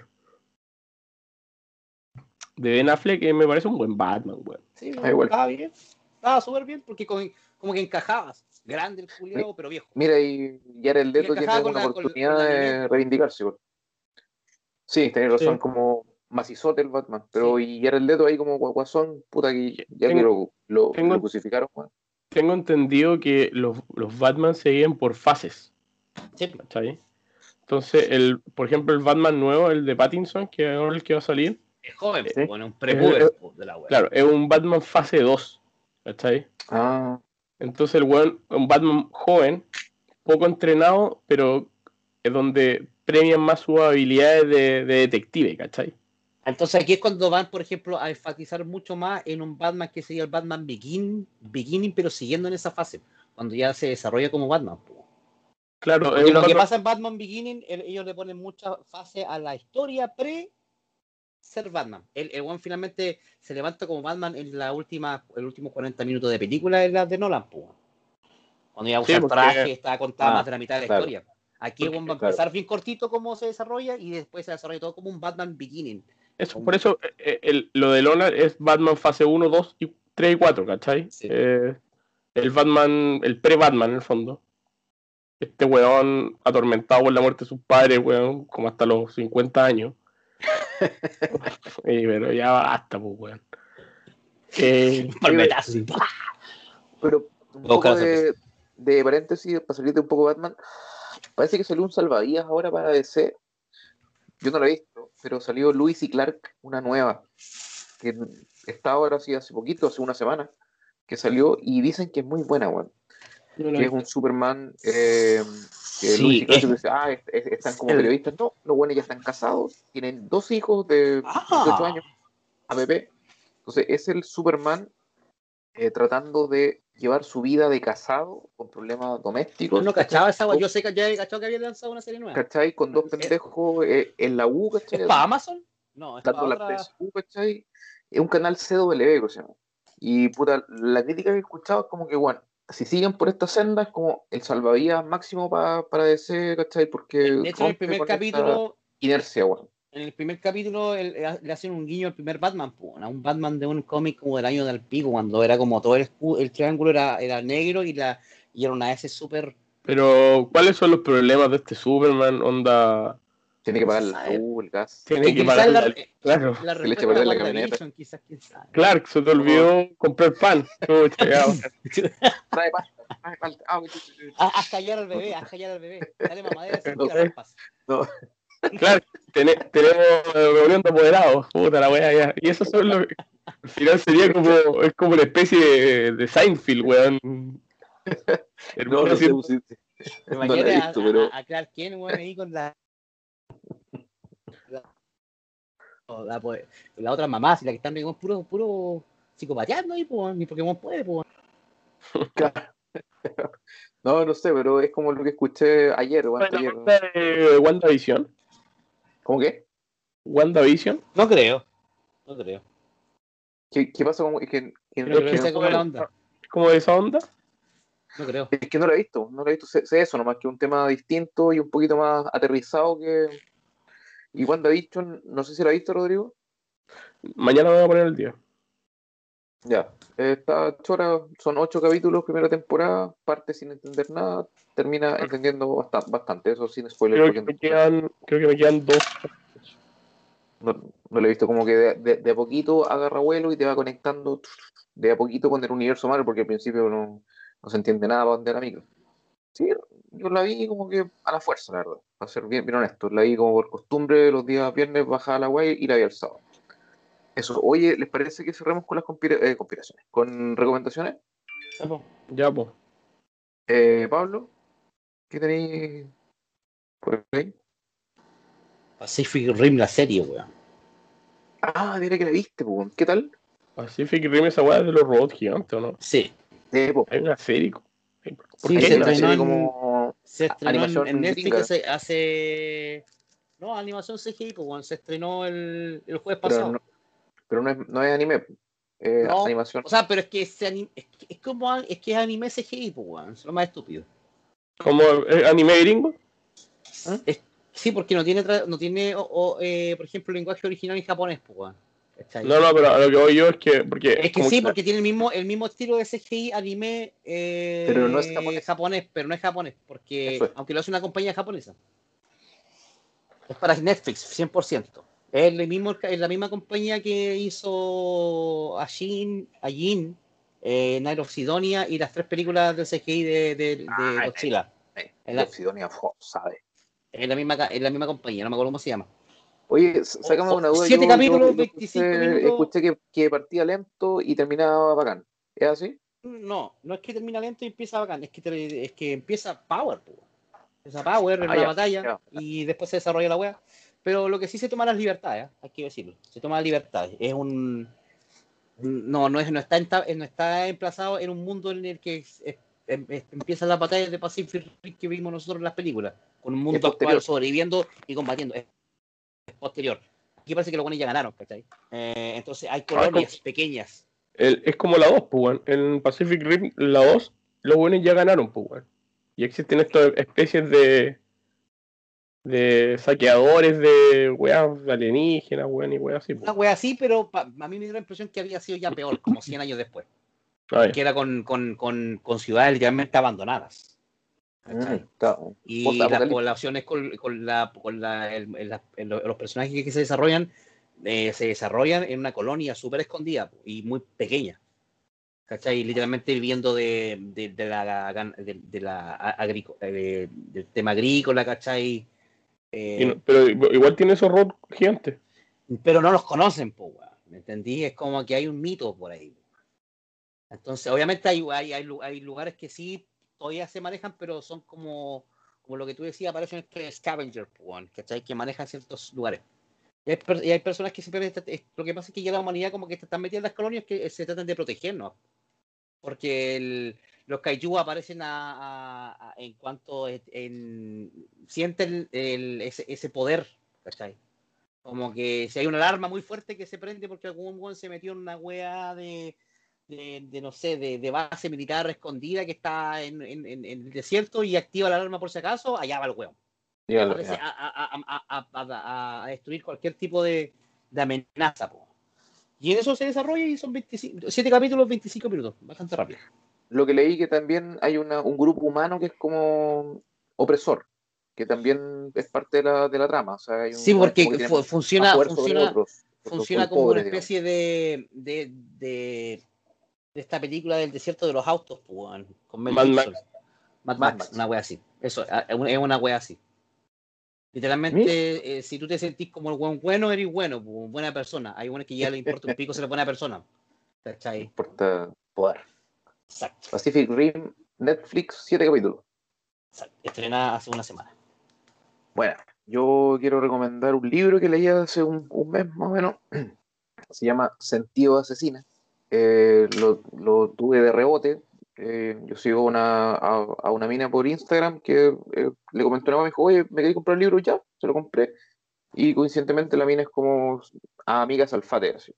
De Ben Affleck, que me parece un buen Batman, weón. sí, Ah, igual. estaba bien, estaba súper bien porque con- como que encajabas. Grande el culiao, pero viejo. Mira, y Jared Leto tiene una la- con- oportunidad con la de reivindicarse. weón. Sí, tenés razón, Sí. como macizote el Batman. Pero y Jared Leto ahí como gua- guasón, puta que ya que Tengo- lo, lo, tengo- lo crucificaron, weón. Tengo entendido que los, los Batman se viven por fases, Sí, ¿cachai? Entonces, el, por ejemplo, el Batman nuevo, el de Pattinson, que es ahora el que va a salir, es joven, Sí. bueno, un prepuber de la wea. claro, es un Batman fase 2, ¿cachai? Ah, Entonces el weón, un Batman joven, poco entrenado, pero es donde premian más sus habilidades de, de detective, ¿cachai? Entonces aquí es cuando van, por ejemplo, a enfatizar mucho más en un Batman que sería el Batman Begin, Beginning, pero siguiendo en esa fase, cuando ya se desarrolla como Batman. po. Claro, es lo que pasa en Batman Beginning, el- ellos le ponen mucha fase a la historia pre ser Batman. El, el one finalmente se levanta como Batman en la última, el último 40 minutos de película en las de Nolan. Cuando ya Sí, usa el porque- traje, está contada Ah, más de la mitad de la claro. historia. Aquí el one va a Claro. empezar bien cortito cómo se desarrolla y después se desarrolla todo como un Batman Beginning. eso, por eso eh, el- lo de Nolan es Batman fase 1, 2, y 3 y 4, ¿cachai? Sí. Eh, el Batman, el pre-Batman en el fondo. Este weón atormentado por la muerte de sus padres, weón, como hasta los 50 años. Sí, pero ya basta, pues, weón. Eh, Un palmetazo, así. pero un poco de, de paréntesis, para salirte un poco Batman, parece que salió un salvavidas ahora para DC. Yo no lo he visto, pero salió Luis y Clark, una nueva, que está ahora sí hace poquito, hace una semana, que salió y dicen que es muy buena, weón. No que es un Superman eh, que Sí, Luis y Clark es- dice, ah, es- es- están como el- periodistas. No, los buenos ya están casados, tienen dos hijos de Ah. 18 años, a bebé. Entonces es el Superman eh, tratando de llevar su vida de casado con problemas domésticos. Yo no cachaba esa. Yo sé que ya he cachado que había lanzado una serie nueva. ¿Cachai? Con dos Es- pendejos eh, en la U, ¿cachai? ¿Es para Amazon? No, es para la otra... PSU, ¿cachai? Es un canal CW, que se llama. Y puta, la crítica que he escuchado es como que, bueno, si siguen por esta senda es como el salvavidas máximo pa- para DC, ¿cachai? Porque De hecho, en el primer capítulo, Inercia, weón. en el primer capítulo el- eh, le hacen un guiño al primer Batman, a un Batman de un cómic como del año del pico, cuando era como todo el, el triángulo era, era negro y la y era una S súper Pero, ¿cuáles son los problemas de este Superman? Onda. Tiene que pagar la luz, el gas. Tiene que pagar la, la- Claro. la le a perder a quizás. Clark, se te olvidó comprar pan. Trae palta. Ah, haz callar al bebé, haz callar al bebé. Dale mamadera sin No. No, Claro, tenemos eh, reunión de apoderados, puta la wea ya. Y eso son los. Al final sería como. Es como una especie de, de Seinfeld, weón. El no, weón no sé, haciendo- sí, sí. Me No la he imaginé a, visto, a- pero- a Clark Kent, weón, ahí con la. Pues, la otra mamá, si la que están con puro, puro psicopateando ahí, pues, ni Pokémon puede, pues. No, no sé, pero es como lo que escuché ayer o anteayer. onda de WandaVision. ¿Cómo que? WandaVision. No creo. No creo. ¿Qué, qué pasa con.? Es que, que- Creo que es no que no- es la onda. Como de esa onda. No creo. Es que no lo he visto, no lo he visto, sé, sé eso, nomás que un tema distinto y un poquito más aterrizado que. Y WandaVision, no sé si lo ha visto, Rodrigo. Mañana me voy a poner el día. Ya. eh, Está chora, son ocho capítulos, primera temporada, parte sin entender nada, termina entendiendo bastante, bastante eso sin spoiler. Creo que me quedan, creo que me quedan dos. no, no lo he visto, como que de, de- de a poquito agarra vuelo y te va conectando de a poquito con el universo Marvel, porque al principio no, no se entiende nada para dónde era la micro. Sí, yo la vi como que a la fuerza, la verdad, para ser bien, bien honesto. La vi como por costumbre, los días viernes bajaba la guay y la vi el sábado. Eso, oye, ¿les parece que cerremos con las conspira- eh, conspiraciones? ¿Con recomendaciones? Ya, pues. Eh, Pablo, ¿qué tenéis por ahí? Pacific Rim, la serie, weón. Ah, mira que la viste, po. ¿qué tal? Pacific Rim, esa weá de los robots gigantes, ¿o no? Sí. Eh, po. Hay una serie. ¿Por Sí, qué? se estrenó en- como Se estrenó en, Netflix hace, hace No, animación CGI, pues se estrenó el, el jueves Pero pasado. no, pero no es, no es anime, No, animación. O sea, pero es que, es, que- es como es que es anime CGI, pues es lo más estúpido. Como eh, anime gringo. Es- sí, porque no tiene, no tiene o, o, eh, por ejemplo, lenguaje original en japonés, pues. ¿Cachai? No, no, pero a lo que voy yo es que. Porque Es que sí, porque tiene el mismo, el mismo estilo de CGI anime eh, Pero no es japonés. pero no es japonés, porque es. aunque lo hace una compañía japonesa. Es para Netflix, 100%. Es, el mismo, es la misma compañía que hizo Ajin, Ajin eh, Night of Sidonia y las tres películas del CGI de, de, de Ah, Godzilla. Eh, en la- de Sidonia Fo, sabe. Es la, misma, ca- es la misma compañía, no me acuerdo cómo se llama. Oye, s- sácame o- una duda. siete yo- capítulos, yo- yo 25 escuché, que, que partía lento y terminaba bacán. ¿Es así? No, no es que termina lento y empieza bacán, es que, te- es que empieza Power, po. Empieza Power en Ah, la batalla ya. y después se desarrolla la wea. Pero lo que sí se toma las libertades, ¿eh? hay que decirlo. Se toma las libertades. Es un. No, no, es, no, está, enta- no está emplazado en un mundo en el que es- es- em- empiezan las batallas de Pacific Rim que vimos nosotros en las películas. Con un mundo actual sobreviviendo y combatiendo. Es posterior. Aquí parece que los buenos ya ganaron, ¿cachai? Eh, entonces hay colonias pequeñas. el- es como la 2, pues. En Pacific Rim, la 2, los buenos ya ganaron, pues. Y existen estas especies de. de saqueadores de weas alienígenas, weón, y weas así, pues. Una wea así, pero pa- a mí me dio la impresión que había sido ya peor, como 100 años después. Ah, que era con, con, con, con ciudades literalmente abandonadas. Mm, Y Post-apocalipsis. las poblaciones con, con la, con la, el- el- la- el- los personajes que se desarrollan eh, se desarrollan en una colonia súper escondida y muy pequeña. ¿Cachai? Literalmente viviendo de, de, de la, de, de la eh, del tema agrícola, ¿cachai? Eh, no- pero igual tiene esos robots gigantes. pero no los conocen, po, ¿me entendí? Es como que hay un mito por ahí. Entonces, obviamente hay, hay, hay lugares que sí todavía se manejan, pero son como, como lo que tú decías, parecen estos scavenger, ¿cachai? Que manejan ciertos lugares. Y hay, y hay personas que simplemente, lo que pasa es que ya la humanidad como que están metidas en las colonias que se tratan de protegernos. Porque el- los kaiju aparecen a, a- a- en cuanto en, en- sienten el- ese, ese poder, ¿cachai? Como que si hay una alarma muy fuerte que se prende porque algún weón se metió en una wea de, de, de, no sé, de, de base militar escondida que está en, en- en- el desierto y activa la alarma por si acaso, allá va el ya. a, a- a- a- destruir cualquier tipo de, de amenaza. po. Y en eso se desarrolla y son 25, 7 capítulos, 25 minutos, bastante rápido. Lo que leí que también hay una, un grupo humano que es como opresor, que también es parte de la, de la trama. O sea, hay un- Sí, porque funciona, funciona, otros, funciona como una pobres, digamos. especie de, de, de, esta película del desierto de los autos, pues, con Mel Mad. Max. Mad Mad Max, Max. una wea así. Eso, ah, es una- wea así. Literalmente, eh, si tú te sentís como el buen bueno, eres bueno, pues, buena persona. Hay unos que ya le importa un pico ser buena persona. ¿Cachai? importa poder. Exacto. Pacific Rim, Netflix, siete capítulos. exacto. Estrenada hace una semana. Bueno, yo quiero recomendar un libro que leí hace un, un mes más o menos. Se llama Sentido Asesina. Eh, lo, lo tuve de rebote. Eh, yo sigo una, a, a una mina por Instagram que eh, le comentó una me dijo, oye, me quería comprar el libro ya, se lo compré. Y coincidentemente la mina es como a amigas alfate, así.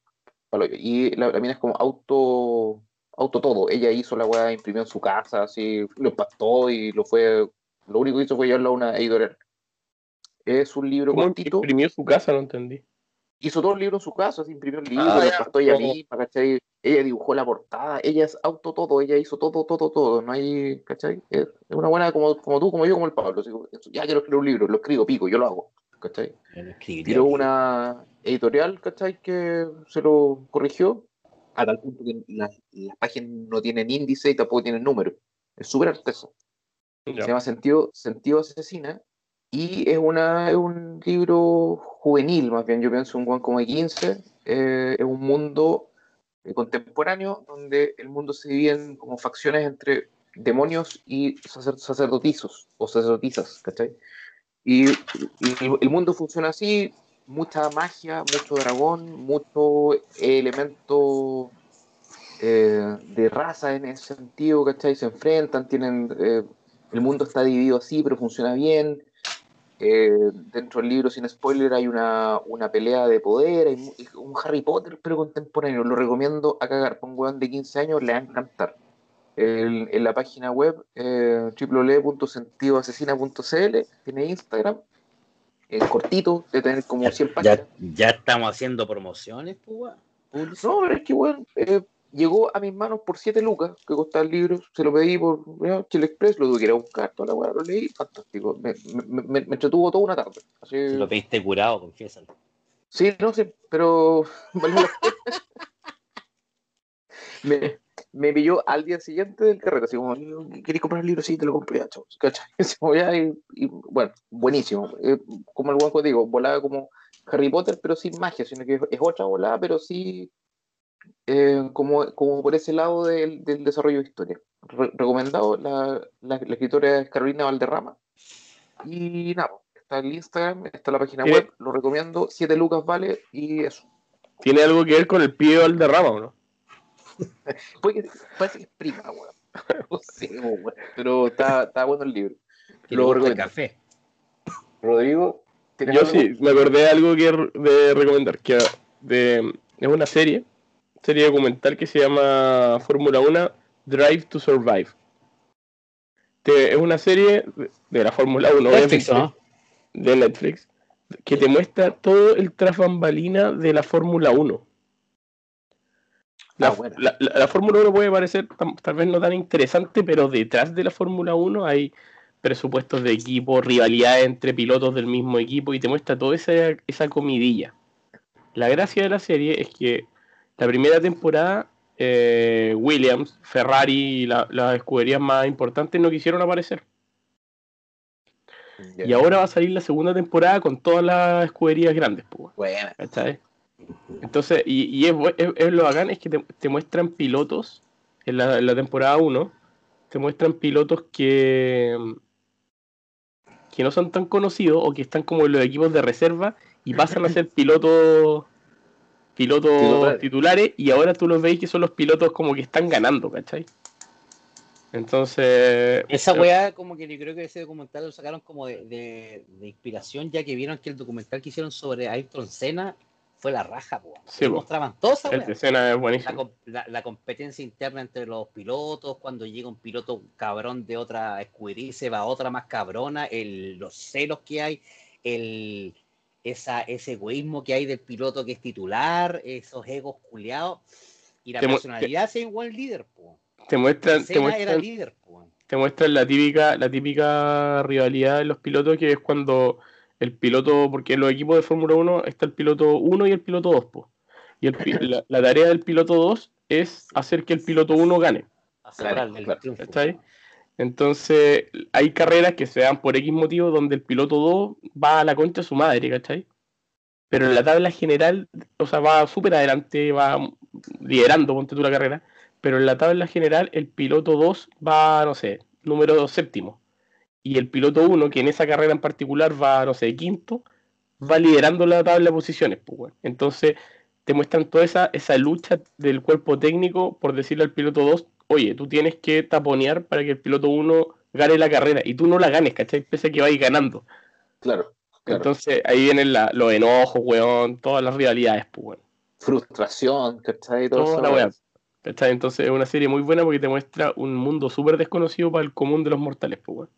Y la, la mina es como auto, auto todo. Ella hizo la weá, imprimió en su casa, así, lo empastó y lo fue. Lo único que hizo fue llevarlo a una editorial. Es un libro ¿Cómo cortito. imprimió su casa? No entendí. Hizo todo el libro en su casa, se imprimió el libro, Ah, lo ya, empastó ella misma, ¿cachai? Ella dibujó la portada, ella es auto todo, ella hizo todo, todo, todo. No hay, ¿cachai? Es una buena como, como tú, como yo, como el Pablo. así ya quiero escribir un libro, lo escribo, pico, yo lo hago, ¿cachai? Tiró una editorial, ¿cachai? Que se lo corrigió a tal punto que las, las páginas no tienen índice y tampoco tienen número. Es súper arteso. Ya. Se llama Sentido, Sentido Asesina y es, una, es un libro juvenil, más bien. Yo pienso un guan como de 15. eh, es un mundo eh, contemporáneo donde el mundo se divide en como facciones entre demonios y sacer- sacerdotizos o sacerdotisas, ¿cachai? Y, y el, el mundo funciona así, mucha magia, mucho dragón, mucho elemento eh, de raza en ese sentido, ¿cachai? Se enfrentan, tienen... eh, el mundo está dividido así, pero funciona bien. Eh, dentro del libro, sin spoiler, hay una, una pelea de poder, hay un Harry Potter, pero contemporáneo. Lo recomiendo a cagar. Para un weón de 15 años le va a encantar. El- en la página web eh, www.sentidoasesina.cl tiene Instagram. Es cortito, de tener como 100 páginas. Ya, ya estamos haciendo promociones, pues. No, pero es que, weón, eh, llegó a mis manos por 7 lucas, que costaba el libro, se lo pedí por weón, Chile Express, lo tuve que ir a buscar, toda la weá, lo leí, fantástico. Me, me, me- me entretuvo toda una tarde. Así, Lo pediste curado, confiésalo. sí, no sé, pero me, me pilló al día siguiente del carrete, así como, ¿queréis comprar el libro? Sí, te lo compré ya, chavos, ¿cachai? Y, y, bueno, buenísimo. Eh, como el guanco digo, volaba como Harry Potter, pero sin magia, sino que es otra volada, pero sí eh, como, como por ese lado del, del desarrollo de historia. Re- recomendado, la, la, la escritora es Carolina Valderrama. Y nada, está el Instagram, está la página web, lo recomiendo, 7 lucas vale y eso. ¿Tiene algo que ver con el pie al derrama o no? Puede que- parece que es prima, weón. No sé, weón, pero está, está bueno el libro. Lo recomiendo. café. Rodrigo, ¿tienes Yo algo? sí, me acordé de algo que de recomendar, que de, es una serie, serie documental que se llama Fórmula 1 Drive to Survive. Te- es una serie de, la Fórmula 1, Netflix, obviamente, de Netflix, que te muestra todo el tras bambalina de la Fórmula 1. La, Ah, la- la- la Fórmula 1 puede parecer tam- tal vez no tan interesante, pero detrás de la Fórmula 1 hay presupuestos de equipo, rivalidades entre pilotos del mismo equipo y te muestra toda esa, esa comidilla. La gracia de la serie es que la primera temporada eh, Williams, Ferrari y la- las escuderías más importantes no quisieron aparecer. Y ahora va a salir la segunda temporada con todas las escuderías grandes, pues. ¿cachai? Entonces, y, y es, es- es lo bacán, es que te, te muestran pilotos en la, en la temporada 1, te muestran pilotos que, que no son tan conocidos o que están como en los equipos de reserva y pasan a ser pilotos pilotos Titulares. titulares y ahora tú los veis que son los pilotos como que están ganando, ¿cachai? Entonces, Esa weá, como que yo creo que ese documental lo sacaron como de, de- de inspiración, ya que vieron que el documental que hicieron sobre Ayrton Senna fue la raja, po. Sí, mostraban toda esa el weá. de escena es La, buenísimo. com- la- la competencia interna entre los pilotos, cuando llega un piloto cabrón de otra escudería y se va a otra más cabrona, el, los celos que hay, el, esa, ese egoísmo que hay del piloto que es titular, esos egos culiados, y la Te personalidad es un buen líder, po. Te muestran, te Senna era muestran, líder, po. te muestran la típica, la típica rivalidad de los pilotos que es cuando el piloto, porque en los equipos de Fórmula 1 está el piloto 1 y el piloto 2, po. y el la, la tarea del piloto 2 es hacer que el piloto 1 gane. El claro, triunfo. ¿cachai? Entonces, hay carreras que se dan por X motivo donde el piloto 2 va a la concha su madre, ¿cachai? Pero en la tabla general, o sea, va súper adelante, va liderando, ponte tú la carrera, pero en la tabla general el piloto 2 va, no sé, número séptimo. Y el piloto 1, que en esa carrera en particular va, no sé, quinto, va liderando la tabla de posiciones. Pues. Entonces, te muestran toda esa, esa lucha del cuerpo técnico por decirle al piloto 2, oye, tú tienes que taponear para que el piloto 1 gane la carrera y tú no la ganes, ¿cachai? Pese a que vayas ganando. Claro, claro. Entonces ahí vienen la- los enojos, weón, todas las rivalidades, pues, weón. Frustración, ¿cachai? Todo Toda la weá. ¿Cachai? Entonces es una serie muy buena porque te muestra un mundo súper desconocido para el común de los mortales, pues, weón.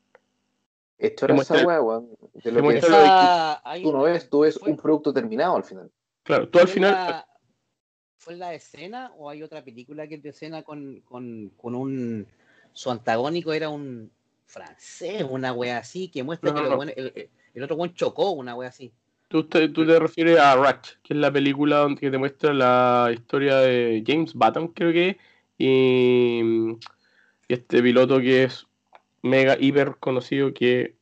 Esto era esa muestra- weá, weón. De lo que muestra lo de Esa- hay- tú no ves, tú ves un producto terminado al final. Claro, tú al ¿Fue final. La- ¿Fue la escena o hay otra película que es de escena con, con, con un. Su antagónico era un francés, una wea así, que muestra No, que no, no. bueno- el, otro buen chocó, una wea así. Tú te, tú te refieres a Ratch, que es la película donde que te muestra la historia de James Button, creo que y, y este piloto que es mega hiper conocido que,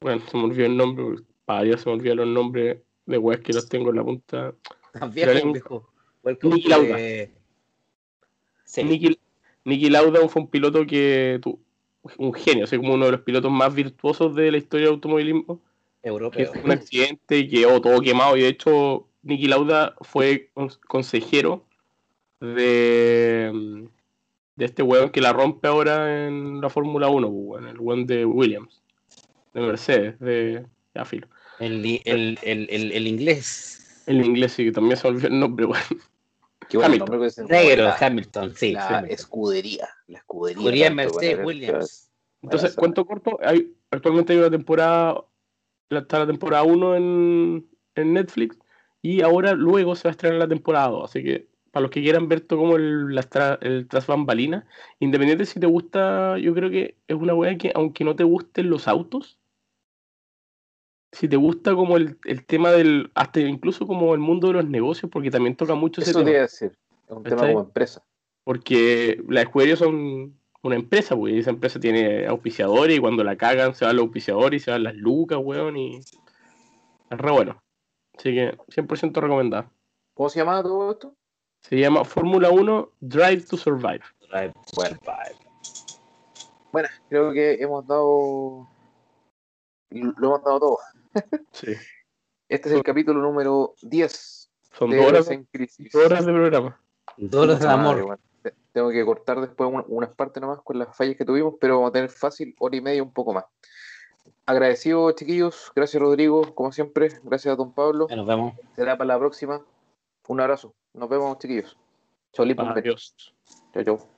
bueno, se me olvidó el nombre, para Dios se me olvidan los nombres de weas que los tengo en la punta. Viejo, viejo. Niki Lauda. Sí. Niki, Niki Lauda fue un piloto que, un genio, así como uno de los pilotos más virtuosos de la historia del automovilismo. que europeo. fue un accidente y quedó todo quemado. Y de hecho, Niki Lauda fue cons- consejero de, de este weón que la rompe ahora en la Fórmula 1, pues, weón, el weón de Williams, de Mercedes, de ya filo. El, el, el, el, el inglés. El inglés sí, que también se me olvidó el nombre, weón. Qué bueno Hamilton. nombre que se- Negro, la, Hamilton, sí. la sí. escudería. La escudería. Tanto Mercedes Williams. Entonces, cuento corto, hay, actualmente hay una temporada, la- está la temporada 1 en, en Netflix y ahora luego se va a estrenar la temporada 2, así que para los que quieran ver todo como el, tra- el tras bambalinas, independiente si te gusta, yo creo que es una weá que aunque no te gusten los autos, si te gusta como el, el tema del, hasta incluso como el mundo de los negocios, porque también toca mucho ese Eso te tema. iba a decir. Es un tema como empresa. Porque las escuderías son una empresa, pues, y esa empresa tiene auspiciadores y cuando la cagan se van los auspiciadores y se van las lucas, weón, y es re bueno. Así que 100% recomendado. ¿Cómo se llama todo esto? Se llama Fórmula 1 Drive to Survive. Drive to. Survive. Bueno, creo que hemos dado. Lo hemos dado todo. Sí. Este es el capítulo número 10 Son dos horas, en Crisis. dos horas de programa. Dolores de madre, amor. Tengo que cortar después un- unas partes nomás con las fallas que tuvimos, pero vamos a tener fácil hora y media, un poco más. Agradecido, chiquillos. Gracias, Rodrigo, como siempre. Gracias a don Pablo. Ya Nos vemos. Será para la próxima. Un abrazo. Nos vemos, chiquillos. Chau. Adiós. Chau, chau.